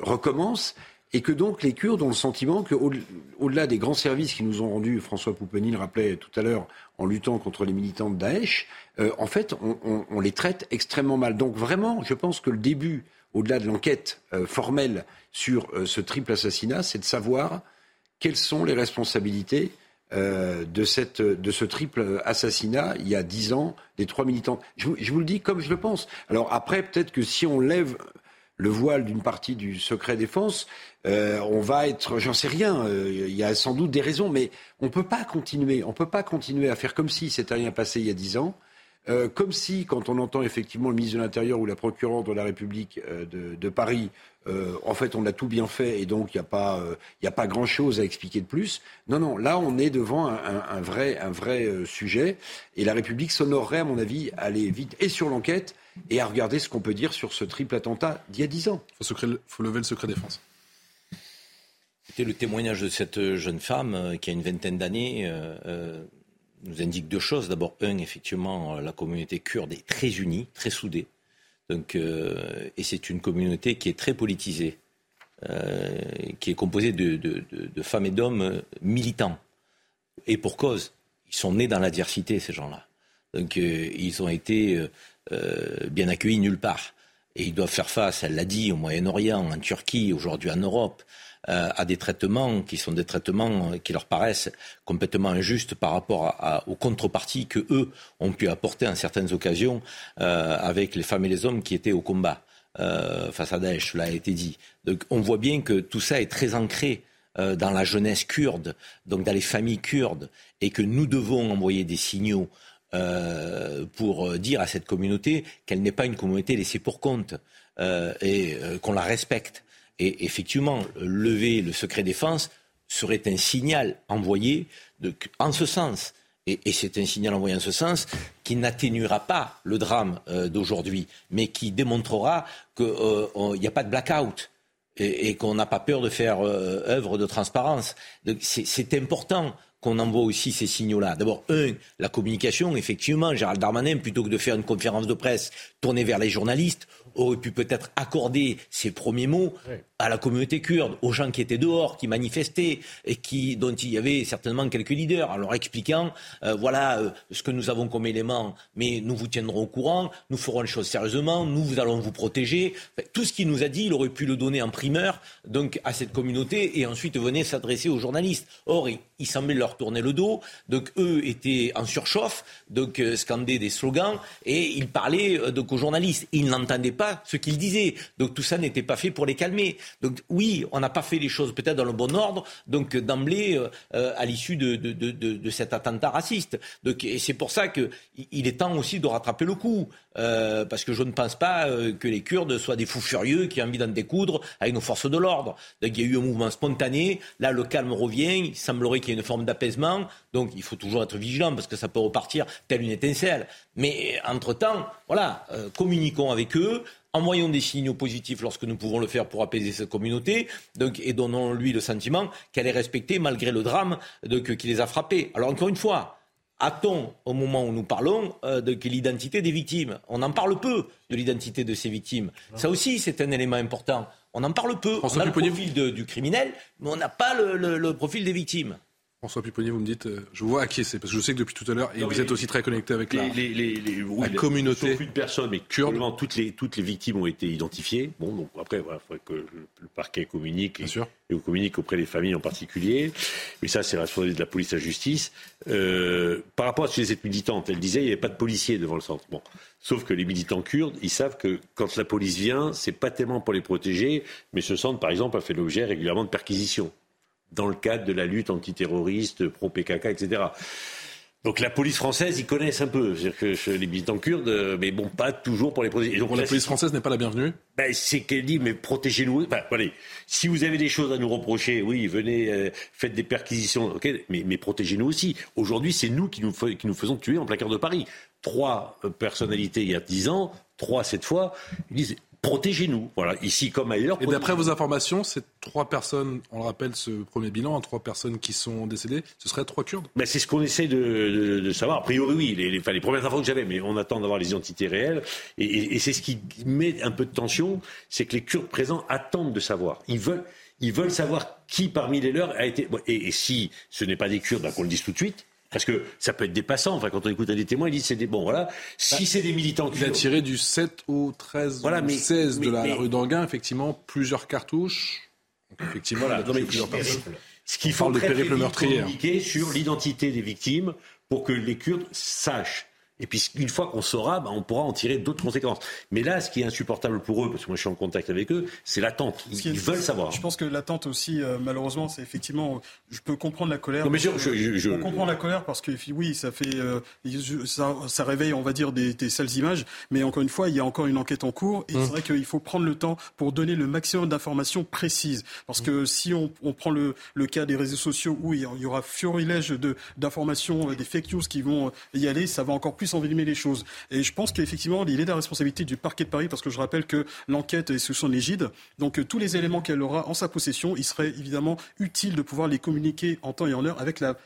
recommence et que donc les Kurdes ont le sentiment qu'au-delà des grands services qui nous ont rendus, François Poupeny le rappelait tout à l'heure, en luttant contre les militants de Daesh, euh, en fait, on, les traite extrêmement mal. Donc vraiment, je pense que le début, au-delà de l'enquête euh, formelle sur euh, ce triple assassinat, c'est de savoir quelles sont les responsabilités de, cette, de ce triple assassinat il y a dix ans des trois militants. Je, je, vous le dis comme je le pense. Alors après, peut-être que si on lève le voile d'une partie du secret défense, euh, on va être, j'en sais rien, euh, il y a sans doute des raisons, mais on ne peut pas continuer, on peut pas continuer à faire comme si c'était rien passé il y a dix ans, euh, comme si, quand on entend effectivement le ministre de l'Intérieur ou la procureure de la République de, Paris, en fait, on a tout bien fait et donc il n'y a pas, pas grand-chose à expliquer de plus. Non, non, là, on est devant un, vrai, un vrai sujet et la République s'honorerait, à mon avis, à aller vite et sur l'enquête et à regarder ce qu'on peut dire sur ce triple attentat d'il y a dix ans. Il faut, lever le secret défense. C'était le témoignage de cette jeune femme euh, qui a une vingtaine d'années. Euh, euh, nous indique deux choses. D'abord, un, effectivement, la communauté kurde est très unie, très soudée. Donc, et c'est une communauté qui est très politisée, qui est composée de, de femmes et d'hommes militants. Et pour cause, ils sont nés dans l'adversité, ces gens-là. Donc, ils ont été euh, bien accueillis nulle part. Et ils doivent faire face, elle l'a dit, au Moyen-Orient, en Turquie, aujourd'hui en Europe, euh, à des traitements qui sont des traitements qui leur paraissent complètement injustes par rapport aux contreparties que eux ont pu apporter en certaines occasions euh, avec les femmes et les hommes qui étaient au combat face à Daesh, cela a été dit. Donc on voit bien que tout ça est très ancré dans la jeunesse kurde, donc dans les familles kurdes, et que nous devons envoyer des signaux euh, pour dire à cette communauté qu'elle n'est pas une communauté laissée pour compte euh, et euh, qu'on la respecte. Et effectivement, lever le secret défense serait un signal envoyé en ce sens. Et, et c'est un signal envoyé en ce sens qui n'atténuera pas le drame d'aujourd'hui, mais qui démontrera qu'il n'y a pas de blackout et, et qu'on n'a pas peur de faire œuvre de transparence. C'est important qu'on envoie aussi ces signaux-là. D'abord, un, la communication, effectivement, Gérald Darmanin, plutôt que de faire une conférence de presse tournée vers les journalistes, aurait pu peut-être accorder ses premiers mots à la communauté kurde, aux gens qui étaient dehors, qui manifestaient et qui, dont il y avait certainement quelques leaders, en leur expliquant euh, voilà euh, ce que nous avons comme élément, mais nous vous tiendrons au courant, nous ferons les choses sérieusement, nous, allons vous protéger. tout ce qu'il nous a dit, il aurait pu le donner en primeur donc à cette communauté et ensuite venir s'adresser aux journalistes. Or, il, semblait leur tourner le dos, donc eux étaient en surchauffe, donc euh, scandaient des slogans et ils parlaient donc aux journalistes. Ils n'entendaient pas ce qu'ils disaient. Donc tout ça n'était pas fait pour les calmer. Donc oui, on n'a pas fait les choses peut-être dans le bon ordre, donc d'emblée euh, euh, à l'issue de, de, de, de, cet attentat raciste. Donc, et c'est pour ça qu'il est temps aussi de rattraper le coup, euh, parce que je ne pense pas que les Kurdes soient des fous furieux qui ont envie d'en découdre avec nos forces de l'ordre. Donc il y a eu un mouvement spontané, là le calme revient, il semblerait qu'il y ait une forme d'apaisement, donc il faut toujours être vigilant parce que ça peut repartir telle une étincelle. Mais entre-temps, voilà, communiquons avec eux, envoyons des signaux positifs lorsque nous pouvons le faire pour apaiser cette communauté, donc, et donnons-lui le sentiment qu'elle est respectée malgré le drame qui les a frappés. Alors encore une fois, a-t-on, au moment où nous parlons, euh, de l'identité des victimes On en parle peu de l'identité de ces victimes. Ça aussi, c'est un élément important. On en parle peu. on a le profil du criminel, mais on n'a pas le profil des victimes. François Piponnier, vous me dites, euh, je vois acquiescer, parce que je sais que depuis tout à l'heure, et vous êtes aussi très connecté avec la, les, oui, communauté. Plus de personnes, mais kurde. toutes les, toutes les victimes ont été identifiées. Bon, donc après, il faudrait que le, parquet communique et, sûr. et communique auprès des familles en particulier. Mais ça, c'est la responsabilité de la police et de la justice. Euh, par rapport à cette militante, elle disait, il n'y avait pas de policiers devant le centre. Bon. Sauf que les militants kurdes, ils savent que quand la police vient, c'est pas tellement pour les protéger, mais ce centre, par exemple, a fait l'objet régulièrement de perquisitions dans le cadre de la lutte antiterroriste, pro-PKK, etc. Donc la police française, ils connaissent un peu. C'est-à-dire que les militants kurdes, euh, mais bon, pas toujours pour les protéger. Donc, la police française n'est pas la bienvenue ben, C'est qu'elle dit, mais protégez-nous. Enfin, allez, si vous avez des choses à nous reprocher, oui, venez, euh, faites des perquisitions, mais, mais protégez-nous aussi. Aujourd'hui, c'est nous qui nous, qui nous faisons tuer en plein cœur de Paris. Trois euh, personnalités il y a dix ans, trois cette fois, ils disent protégez-nous. Voilà, ici comme ailleurs. Et d'après vos informations, ces trois personnes, on le rappelle, ce premier bilan, trois personnes qui sont décédées, ce seraient trois Kurdes? Ben, C'est ce qu'on essaie de, savoir. A priori, oui, les, les, les premières infos que j'avais, mais on attend d'avoir les identités réelles. Et, c'est ce qui met un peu de tension, c'est que les Kurdes présents attendent de savoir. Ils veulent, ils veulent savoir qui parmi les leurs a été. Et, si ce n'est pas des Kurdes, ben, qu'on le dise tout de suite. Parce que ça peut être dépassant. Enfin, quand on écoute un des témoins, il dit c'est des bon voilà. Si bah, c'est des militants Il a tiré du 7 au 13 voilà, 16 de la rue d'Anguin, effectivement, plusieurs cartouches. Donc, effectivement, voilà, il a plusieurs. Ce qu'il faut très, de périple communiquer sur l'identité des victimes pour que les Kurdes sachent et puis une fois qu'on saura, bah, on pourra en tirer d'autres conséquences. Mais là, ce qui est insupportable pour eux, parce que moi je suis en contact avec eux, c'est l'attente. Ils, veulent savoir. Je pense que l'attente aussi, euh, malheureusement, c'est effectivement. Je peux comprendre la colère. Non, mais je, je, je, comprends la colère parce que oui, ça fait, euh, ça, ça, réveille, on va dire, des, des, sales images. Mais encore une fois, il y a encore une enquête en cours et c'est mmh. vrai qu'il faut prendre le temps pour donner le maximum d'informations précises. Parce que si on, on prend le, le, cas des réseaux sociaux où il y aura fiorilège d'informations, euh, des fake news qui vont y aller, ça va encore plus envenimer les choses. Et je pense qu'effectivement, il est de la responsabilité du parquet de Paris, parce que je rappelle que l'enquête est sous son égide. Donc euh, tous les éléments qu'elle aura en sa possession, il serait évidemment utile de pouvoir les communiquer en temps et en heure avec la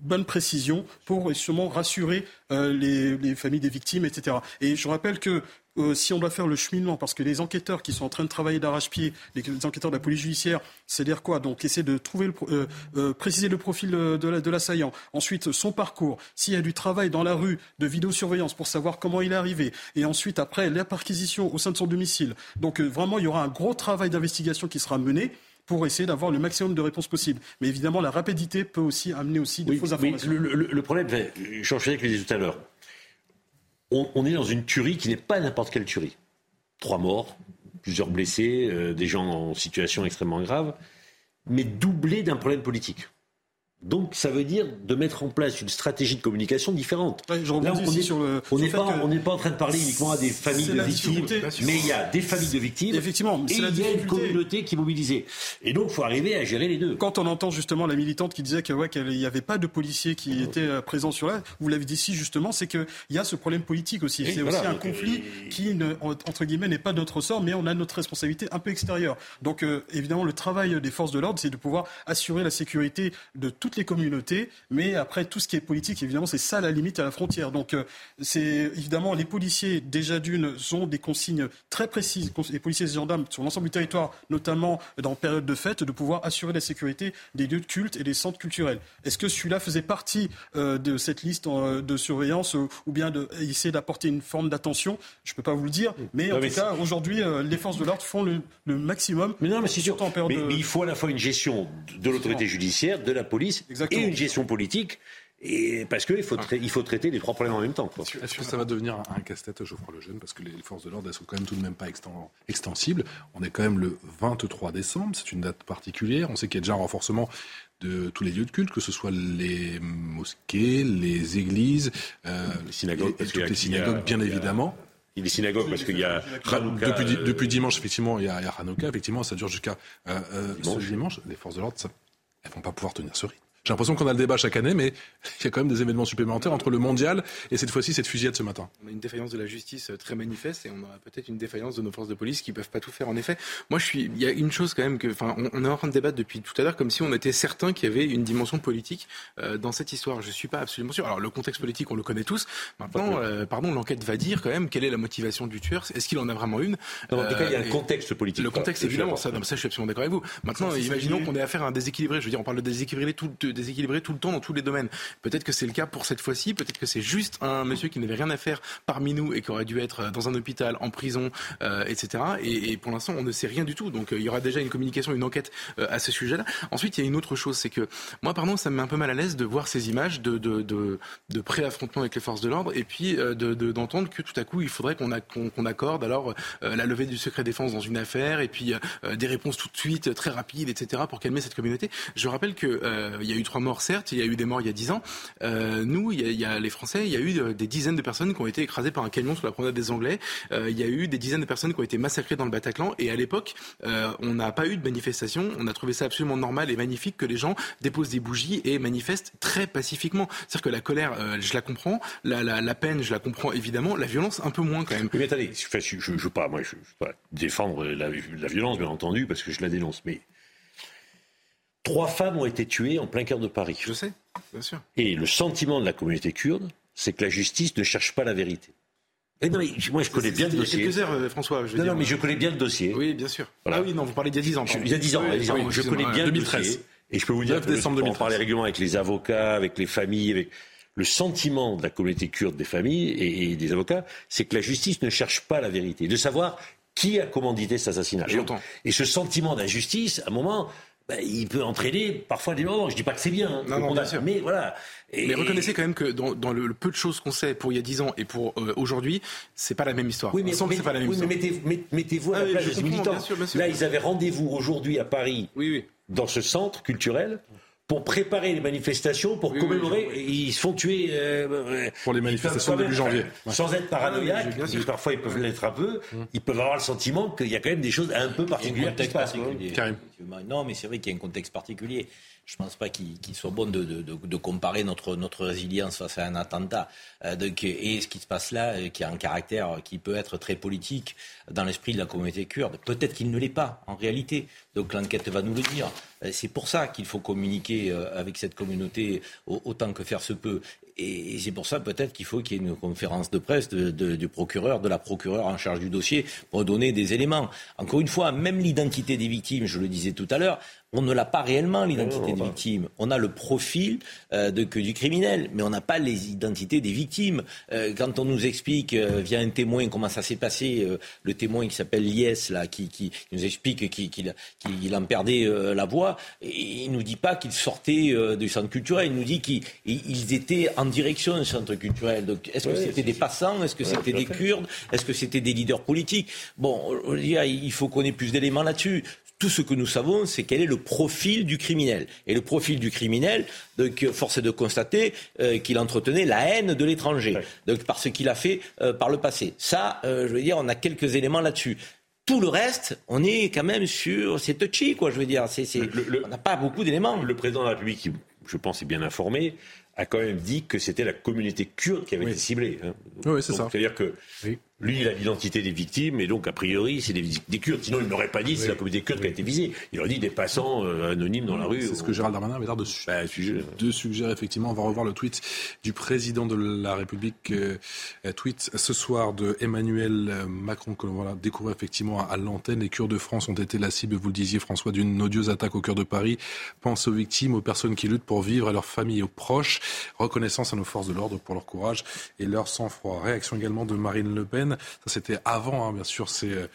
bonne précision pour justement rassurer euh, les, familles des victimes, etc. Et je rappelle que euh, si on doit faire le cheminement, parce que les enquêteurs qui sont en train de travailler d'arrache-pied, les, enquêteurs de la police judiciaire, c'est-à-dire quoi? Donc essayer de trouver le, euh, euh, préciser le profil de l'assaillant. ensuite, son parcours. S'il y a du travail dans la rue de vidéosurveillance pour savoir comment il est arrivé. Et ensuite, après, la perquisition au sein de son domicile. Donc vraiment, il y aura un gros travail d'investigation qui sera mené pour essayer d'avoir le maximum de réponses possibles. Mais évidemment, la rapidité peut aussi amener aussi de fausses informations. le, le, problème, j'en avec les tout à l'heure on, est dans une tuerie qui n'est pas n'importe quelle tuerie. Trois morts, plusieurs blessés, euh, des gens en situation extrêmement grave, mais doublé d'un problème politique. Donc ça veut dire de mettre en place une stratégie de communication différente. on n'est pas, en train de parler uniquement à des familles de victimes, mais il y a des familles de victimes Effectivement, et il y a une communauté qui est mobilisée. Et donc il faut arriver à gérer les deux. Quand on entend justement la militante qui disait qu'il ouais, n'y avait pas de policiers qui étaient euh, présents sur là, vous l'avez dit ici justement, c'est qu'il y a ce problème politique aussi. C'est aussi un conflit qui, entre guillemets, n'est pas notre sort, mais on a notre responsabilité un peu extérieure. Donc euh, évidemment, le travail des forces de l'ordre, c'est de pouvoir assurer la sécurité de toutes les communautés, mais après tout ce qui est politique, évidemment, c'est ça la limite à la frontière. Donc euh, c'est évidemment les policiers déjà d'une ont des consignes très précises, les policiers et les gendarmes sur l'ensemble du territoire, notamment dans période de fête, de pouvoir assurer la sécurité des lieux de culte et des centres culturels. Est-ce que celui-là faisait partie euh, de cette liste euh, de surveillance ou bien de essayer d'apporter une forme d'attention? Je ne peux pas vous le dire, mais en tout cas aujourd'hui les forces de l'ordre font le, maximum. Mais non, mais c'est surtout en période. Mais, il faut à la fois une gestion de l'autorité judiciaire, de la police et une gestion politique. Et parce qu'il faut, il faut traiter les trois problèmes en même temps. Est-ce que ça va devenir un casse-tête, Geoffroy Lejeune Parce que les forces de l'ordre, elles sont quand même tout de même pas extensibles. On est quand même le 23 décembre, c'est une date particulière. On sait qu'il y a déjà un renforcement de tous les lieux de culte, que ce soit les mosquées, les églises, euh, les synagogues, et, toutes les synagogues, bien évidemment. Il y a les synagogues parce qu'il y a Hanouka. Depuis, euh, depuis, dimanche, effectivement, il y a, il y a Hanouka. Effectivement, ça dure jusqu'à euh, euh ce dimanche. Les forces de l'ordre, elles vont pas pouvoir tenir ce rythme. J'ai l'impression qu'on a le débat chaque année, mais il y a quand même des événements supplémentaires entre le mondial et cette fois-ci cette fusillade ce matin. On a une défaillance de la justice euh, très manifeste et on aura peut-être une défaillance de nos forces de police qui peuvent pas tout faire. En effet, moi je suis. Il y a une chose quand même que, enfin, on, est en train de débattre depuis tout à l'heure comme si on était certain qu'il y avait une dimension politique euh, dans cette histoire. Je suis pas absolument sûr. Alors le contexte politique, on le connaît tous. Maintenant, euh, pardon, l'enquête va dire quand même quelle est la motivation du tueur. Est-ce qu'il en a vraiment une? En tout cas, il y a un contexte politique. Le contexte, évidemment, ça, ça, je suis absolument d'accord avec vous. Maintenant, imaginons qu'on ait affaire à un déséquilibré. Je veux dire, on parle de déséquilibré tout, de déséquilibré tout le temps dans tous les domaines. Peut-être que c'est le cas pour cette fois-ci, peut-être que c'est juste un monsieur qui n'avait rien à faire parmi nous et qui aurait dû être dans un hôpital, en prison, euh, etc. Et, pour l'instant, on ne sait rien du tout. Donc euh, il y aura déjà une communication, une enquête euh, à ce sujet-là. Ensuite, il y a une autre chose, c'est que moi, pardon, ça me met un peu mal à l'aise de voir ces images de, de, pré-affrontement avec les forces de l'ordre et puis d'entendre que tout à coup, il faudrait qu'on accorde alors la levée du secret défense dans une affaire et puis des réponses tout de suite très rapides, etc. pour calmer cette communauté. Je rappelle qu'il il y a eu trois morts, certes, il y a eu des morts il y a dix ans. Euh, nous, il y, a, les Français, il y a eu des dizaines de personnes qui ont été écrasées par un camion sur la promenade des Anglais. il y a eu des dizaines de personnes qui ont été massacrées dans le Bataclan. Et à l'époque, on n'a pas eu de manifestation. On a trouvé ça absolument normal et magnifique que les gens déposent des bougies et manifestent très pacifiquement. C'est-à-dire que la colère, je la comprends, la, la, peine, je la comprends évidemment, la violence un peu moins quand même. mais attendez, je ne veux pas, moi, pas défendre la, la violence, bien entendu, parce que je la dénonce, mais Trois femmes ont été tuées en plein cœur de Paris. Je sais, bien sûr. Et le sentiment de la communauté kurde, c'est que la justice ne cherche pas la vérité. non, mais moi, je connais bien le dossier. Il y a quelques heures, euh, François. Je non, non, mais je connais bien le dossier. Oui, bien sûr. Ah oui, non, vous parlez d'il y a 10 ans. il y a 10 ans, je connais bien 2013. le dossier. Et je peux vous dire que décembre on parlait régulièrement avec les avocats, avec les familles, avec le sentiment de la communauté kurde des familles et, et des avocats, c'est que la justice ne cherche pas la vérité, de savoir qui a commandité cet assassinat. Et ce sentiment d'injustice, à un moment, bah, il peut entraîner parfois des moments. Je dis pas que c'est bien, hein, non, bien sûr. mais voilà. Mais reconnaissez quand même que dans, le, peu de choses qu'on sait pour il y a 10 ans et pour euh, aujourd'hui, c'est pas la même histoire. Oui, mais, c'est pas la même histoire. mais mettez-vous à la ah place des militants. Là, ils avaient rendez-vous aujourd'hui à Paris, dans ce centre culturel pour préparer les manifestations, pour commémorer. ils se font tuer. Euh, pour les manifestations début janvier. Sans être paranoïaques, parfois ils peuvent l'être un peu, hum. ils peuvent avoir le sentiment qu'il y a quand même des choses un peu particulières qui se passent. Non, mais c'est vrai qu'il y a un contexte particulier. Je ne pense pas qu'il soit bon de, comparer notre, résilience face à un attentat euh, et ce qui se passe là, euh, qui a un caractère qui peut être très politique dans l'esprit de la communauté kurde. Peut-être qu'il ne l'est pas en réalité. Donc l'enquête va nous le dire. Euh, c'est pour ça qu'il faut communiquer avec cette communauté autant que faire se peut. Et c'est pour ça peut-être qu'il faut qu'il y ait une conférence de presse du procureur, de la procureure en charge du dossier, pour donner des éléments. Encore une fois, même l'identité des victimes, je le disais tout à l'heure, on ne l'a pas réellement, l'identité des victimes. On a le profil euh, de, que du criminel, mais on n'a pas les identités des victimes. Euh, quand on nous explique euh, via un témoin comment ça s'est passé, le témoin qui s'appelle Lies, là, qui, qui, nous explique qu'il en perdait la voix, il ne nous dit pas qu'il sortait du centre culturel, il nous dit qu'ils étaient en direction du centre culturel. Donc, est-ce que c'était des passants? Est-ce que c'était des Kurdes? Est-ce que c'était des leaders politiques? Bon, il faut qu'on ait plus d'éléments là-dessus. Tout ce que nous savons, c'est quel est le profil du criminel. Et le profil du criminel, donc, force est de constater euh, qu'il entretenait la haine de l'étranger, donc par ce qu'il a fait euh, par le passé. Ça, euh, je veux dire, on a quelques éléments là-dessus. Tout le reste, on est quand même sur, c'est touchy, quoi. Je veux dire, c'est, on n'a pas beaucoup d'éléments. Le président de la République, qui, je pense, est bien informé, a quand même dit que c'était la communauté kurde qui avait été ciblée. Hein. Oui, c'est ça. C'est-à-dire que lui, il a l'identité des victimes, et donc, a priori, c'est des, Kurdes. Sinon, il n'aurait pas dit c'est la communauté kurde qui a été visée. Il aurait dit des passants euh, anonymes dans la rue. C'est ce que Gérald Darmanin avait l'air de, bah, de, suggérer, effectivement. On va revoir le tweet du président de la République, euh, tweet ce soir de Emmanuel Macron, que l'on va découvrir effectivement à, l'antenne. Les Kurdes de France ont été la cible, vous le disiez, François, d'une odieuse attaque au cœur de Paris. Pense aux victimes, aux personnes qui luttent pour vivre, à leurs familles, aux proches. Reconnaissance à nos forces de l'ordre pour leur courage et leur sang-froid. Réaction également de Marine Le Pen. Ça, c'était avant, hein, bien sûr, ces,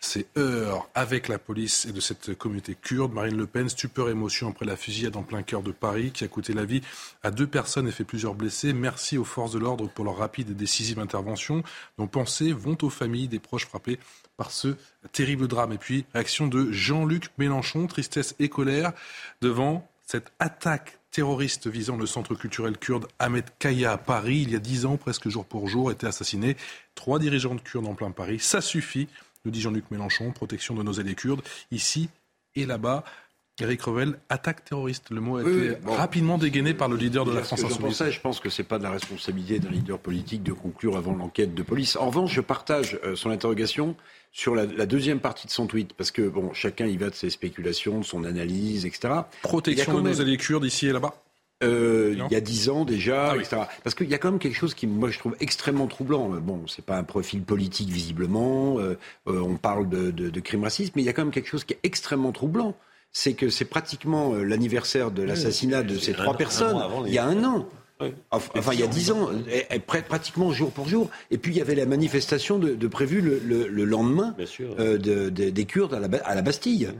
ces heures avec la police et de cette communauté kurde. Marine Le Pen, stupeur émotion après la fusillade en plein cœur de Paris qui a coûté la vie à deux personnes et fait plusieurs blessés. Merci aux forces de l'ordre pour leur rapide et décisive intervention. Nos pensées vont aux familles des proches frappés par ce terrible drame. Et puis, réaction de Jean-Luc Mélenchon, tristesse et colère devant cette attaque terroriste visant le centre culturel kurde Ahmed Kaya à Paris. Il y a dix ans, presque jour pour jour, étaient assassinés trois dirigeants de kurdes en plein Paris. Ça suffit, nous dit Jean-Luc Mélenchon, protection de nos alliés kurdes, ici et là-bas. Eric Revel, attaque terroriste. Le mot a été rapidement dégainé par le leader de la France insoumise. je pense que ce n'est pas de la responsabilité d'un leader politique de conclure avant l'enquête de police. En revanche, je partage euh, son interrogation sur la, deuxième partie de son tweet, parce que bon, chacun y va de ses spéculations, de son analyse, etc. Protection de nos alliés kurdes ici et là-bas euh, il y a dix ans déjà, ah etc. Parce qu'il y a quand même quelque chose qui, moi, je trouve extrêmement troublant. Bon, c'est pas un profil politique visiblement. Euh, euh, on parle de, de, de crime raciste, mais il y a quand même quelque chose qui est extrêmement troublant. C'est que c'est pratiquement l'anniversaire de l'assassinat de ces trois personnes il y a un an. Enfin, il y a dix ans, pratiquement jour pour jour. Et puis il y avait la manifestation de, de prévue le, le, lendemain euh, de, des Kurdes à la, à la Bastille.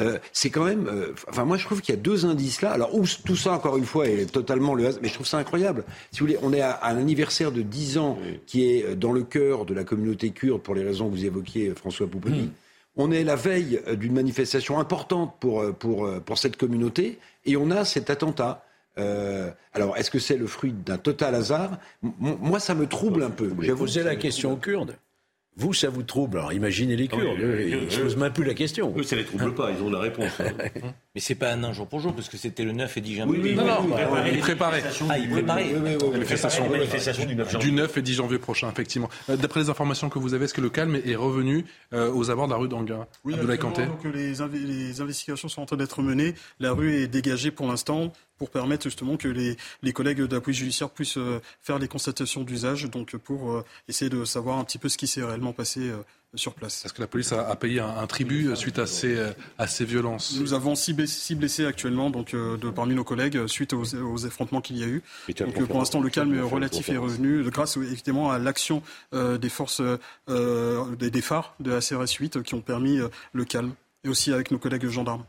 Euh, c'est quand même. Euh, enfin, moi, je trouve qu'il y a deux indices là. Alors, où tout ça, encore une fois, est totalement le hasard. Mais je trouve ça incroyable. Si vous voulez, on est à, un anniversaire de dix ans qui est dans le cœur de la communauté kurde pour les raisons que vous évoquiez, François Pouponi. On est la veille d'une manifestation importante pour, pour, pour cette communauté et on a cet attentat. Euh, alors, est-ce que c'est le fruit d'un total hasard? Moi, ça me trouble un peu. J'ai posé la question aux Kurdes. Vous, ça vous trouble. Alors imaginez les Kurdes. ils ne se posent même plus la question. Eux, ça ne les trouble pas. Ils ont la réponse. Mais c'est pas un an jour pour jour, parce que c'était le 9 et 10 janvier. Oui, non, non, il préparait. Ah, il préparait. Manifestation du 9 janvier. Du 9 et 10 janvier prochain, effectivement. Euh, d'après les informations que vous avez, est-ce que le calme est revenu euh, aux abords de la rue d'Anguin Oui, donc les, les investigations sont en train d'être menées. La rue est dégagée pour l'instant pour permettre justement que les, les collègues de la police judiciaire puissent euh, faire les constatations d'usage, donc pour essayer de savoir un petit peu ce qui s'est réellement passé sur place. Est-ce que la police a, payé un, tribut suite à ces, à ces violences? Nous avons six, blessés actuellement donc, de, parmi nos collègues suite aux, aux affrontements qu'il y a eu. Donc, pour l'instant, le calme relatif est revenu grâce évidemment à l'action des forces des, des, phares de la CRS 8 qui ont permis le calme et aussi avec nos collègues gendarmes.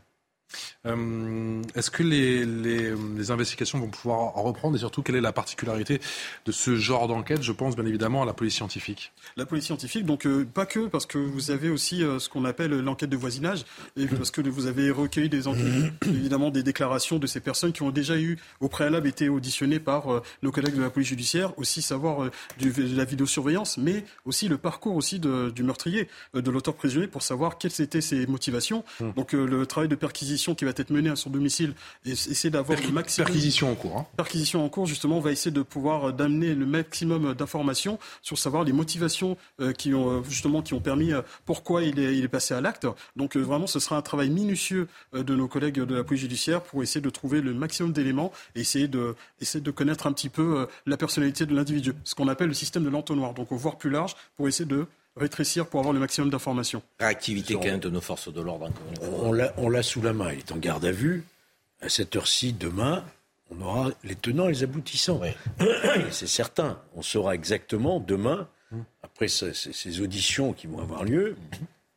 Euh, est-ce que les, les, investigations vont pouvoir reprendre et surtout quelle est la particularité de ce genre d'enquête Je pense bien évidemment à la police scientifique? La police scientifique, donc euh, pas que parce que vous avez aussi euh, ce qu'on appelle l'enquête de voisinage et parce que vous avez recueilli des enquêtes, évidemment des déclarations de ces personnes qui ont déjà eu au préalable été auditionnées par nos collègues de la police judiciaire, aussi savoir du, de la vidéosurveillance, mais aussi le parcours aussi de, du meurtrier, de l'auteur présumé pour savoir quelles étaient ses motivations. Hum. Donc le travail de perquisition qui va être menée à son domicile et essayer d'avoir le maximum. Perquisition en cours. Hein. Perquisition en cours, justement, on va essayer de pouvoir euh, d'amener le maximum d'informations sur savoir les motivations euh, qui ont euh, justement qui ont permis pourquoi il est, il est passé à l'acte. Donc vraiment, ce sera un travail minutieux de nos collègues de la police judiciaire pour essayer de trouver le maximum d'éléments et essayer de, essayer de connaître un petit peu la personnalité de l'individu, ce qu'on appelle le système de l'entonnoir. Donc au voir plus large pour essayer de rétrécir pour avoir le maximum d'informations. Réactivité quand même de nos forces de l'ordre. On l'a sous la main, il est en garde à vue. À cette heure-ci, demain, on aura les tenants et les aboutissants. C'est certain. On saura exactement demain, après ces, auditions qui vont avoir lieu,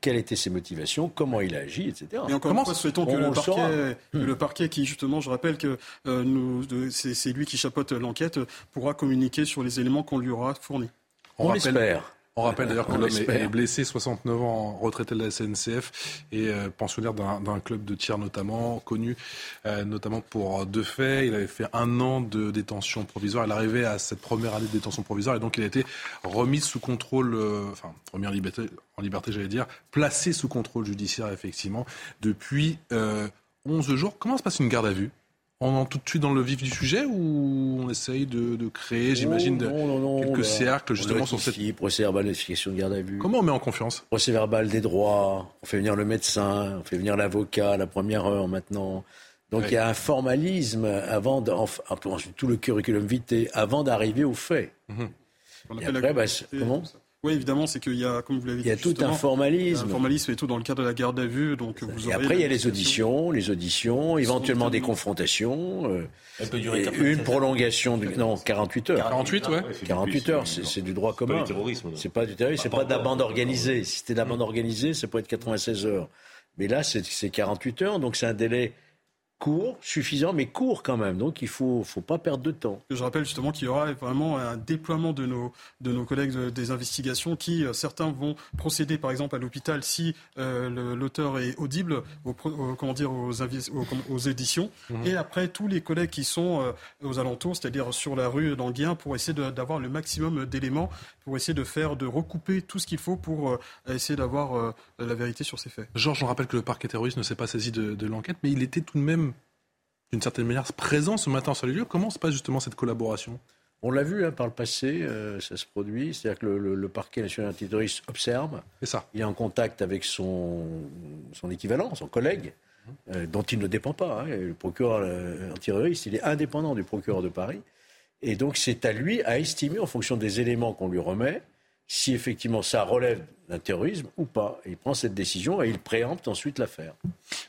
quelles étaient ses motivations, comment il a agi, etc. Et encore une fois, souhaitons que le, parquet, le, parquet, qui justement, je rappelle que euh, c'est lui qui chapeaute l'enquête, pourra communiquer sur les éléments qu'on lui aura fournis. On, on on rappelle d'ailleurs que l'homme est blessé, 69 ans, retraité de la SNCF et euh, pensionnaire d'un club de tir notamment, connu euh, notamment pour deux faits. Il avait fait un an de détention provisoire. Il arrivait à cette première année de détention provisoire et donc il a été remis sous contrôle, euh, enfin remis en liberté, en liberté j'allais dire, placé sous contrôle judiciaire effectivement depuis 11 jours. Comment se passe une garde à vue? On entre tout de suite dans le vif du sujet ou on essaye de, créer, j'imagine, quelques cercles justement sur cette. procès verbal, notification de garde à vue. Comment on met en confiance? Procès verbal des droits, on fait venir le médecin, on fait venir l'avocat à la première heure maintenant. Donc il y a un formalisme avant, de, enfin, tout le curriculum vitae avant d'arriver aux faits. Mmh. Et après, bah, comment? Oui, évidemment, c'est qu'il y a, comme vous l'avez dit, il y a tout un formalisme. Un formalisme et tout dans le cadre de la garde à vue. Donc vous et après, il y a les auditions, les auditions, éventuellement des confrontations. Euh, une prolongation du non 48 heures. 48 ouais. 48 heures, c'est du droit commun. C'est pas du terrorisme, c'est pas de la bande organisée. Si c'était de la bande organisée, ça peut être 96 heures. Mais là, c'est 48 heures, donc c'est un délai court, suffisant, mais court quand même. Donc il ne faut, faut pas perdre de temps. Je rappelle justement qu'il y aura vraiment un déploiement de nos, de nos collègues des investigations qui, euh, certains vont procéder par exemple à l'hôpital si euh, l'auteur est audible aux, comment dire, aux, aux, éditions. Mhm. Et après, tous les collègues qui sont euh, aux alentours, c'est-à-dire sur la rue d'Anguien, pour essayer d'avoir le maximum d'éléments, pour essayer de faire, de recouper tout ce qu'il faut pour essayer d'avoir la vérité sur ces faits. Georges, on rappelle que le parquet terroriste ne s'est pas saisi de, de l'enquête, mais il était tout de même d'une certaine manière présent ce matin sur les lieux. Comment se passe justement cette collaboration? On l'a vu hein, par le passé, euh, ça se produit. C'est-à-dire que le, parquet national antiterroriste observe. ça. Il est en contact avec son, son équivalent, son collègue, euh, dont il ne dépend pas. Hein. Le procureur euh, antiterroriste, il est indépendant du procureur de Paris. Et donc c'est à lui à estimer, en fonction des éléments qu'on lui remet, si effectivement ça relève d'un terrorisme ou pas. il prend cette décision et il préempte ensuite l'affaire.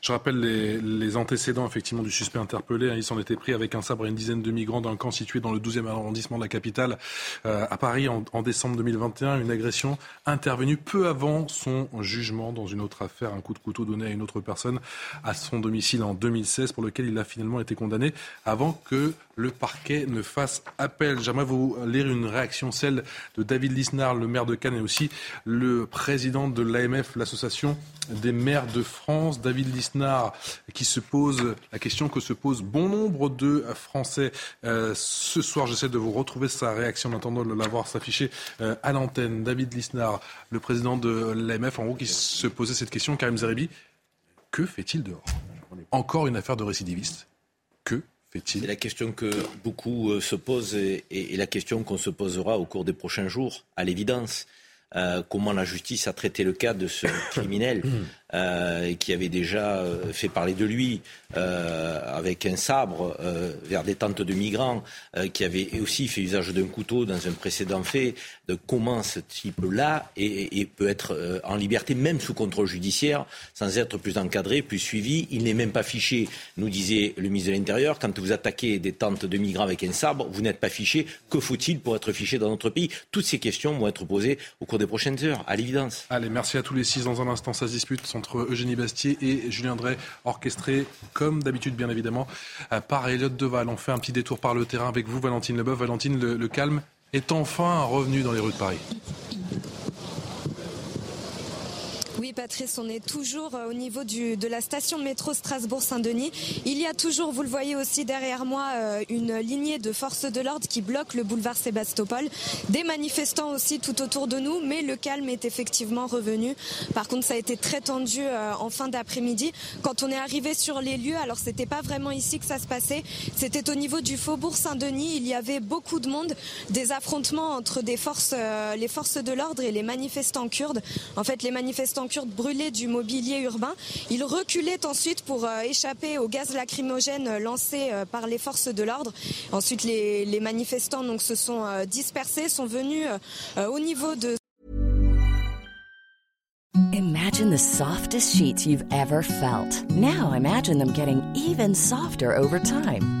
Je rappelle les, antécédents effectivement du suspect interpellé. Hein. Il s'en était pris avec un sabre et une dizaine de migrants d'un camp situé dans le 12e arrondissement de la capitale euh, à Paris en, décembre 2021. Une agression intervenue peu avant son jugement dans une autre affaire. Un coup de couteau donné à une autre personne à son domicile en 2016 pour lequel il a finalement été condamné avant que le parquet ne fasse appel. J'aimerais vous lire une réaction, celle de David Lisnard, le maire de Cannes, et aussi le président de l'AMF, l'association des maires de France, David Lisnard, qui se pose la question que se posent bon nombre de Français. Euh, ce soir, j'essaie de vous retrouver sa réaction en attendant de l'avoir s'afficher euh, à l'antenne. David Lisnard, le président de l'AMF, en gros, qui se posait cette question. Karim Zeribi, que fait-il dehors? Encore une affaire de récidiviste. Que fait-il? C'est la question que beaucoup euh, se posent et la question qu'on se posera au cours des prochains jours, à l'évidence. Euh, comment la justice a traité le cas de ce criminel euh, qui avait déjà euh, fait parler de lui euh, avec un sabre vers des tentes de migrants, qui avait aussi fait usage d'un couteau dans un précédent fait, comment ce type-là peut être en liberté, même sous contrôle judiciaire, sans être plus encadré, plus suivi. Il n'est même pas fiché, nous disait le ministre de l'Intérieur, quand vous attaquez des tentes de migrants avec un sabre, vous n'êtes pas fiché. Que faut-il pour être fiché dans notre pays? Toutes ces questions vont être posées au cours des prochaines heures, à l'évidence. Allez, merci à tous les six. Dans un instant, ça se dispute entre Eugénie Bastier et Julien Drey, orchestré comme d'habitude, bien évidemment, euh, par Elliot Deval. On fait un petit détour par le terrain avec vous, Valentine Leboeuf. Valentine, le, le calme est enfin revenu dans les rues de Paris. Patrice, on est toujours euh, au niveau de la station de métro Strasbourg-Saint-Denis. Il y a toujours, vous le voyez aussi derrière moi, euh, une lignée de forces de l'ordre qui bloque le boulevard Sébastopol. Des manifestants aussi tout autour de nous, mais le calme est effectivement revenu. Par contre, ça a été très tendu euh, en fin d'après-midi. Quand on est arrivé sur les lieux, alors c'était pas vraiment ici que ça se passait, c'était au niveau du faubourg Saint-Denis. Il y avait beaucoup de monde, des affrontements entre les forces de l'ordre et les manifestants kurdes. En fait, les manifestants kurdes brûlaient du mobilier urbain. Ils reculaient ensuite pour euh, échapper au gaz lacrymogène lancé euh, par les forces de l'ordre. Ensuite, les, les, manifestants donc, se sont euh, dispersés, sont venus au niveau de... Imagine the softest sheets you've ever felt. Now imagine them getting even softer over time.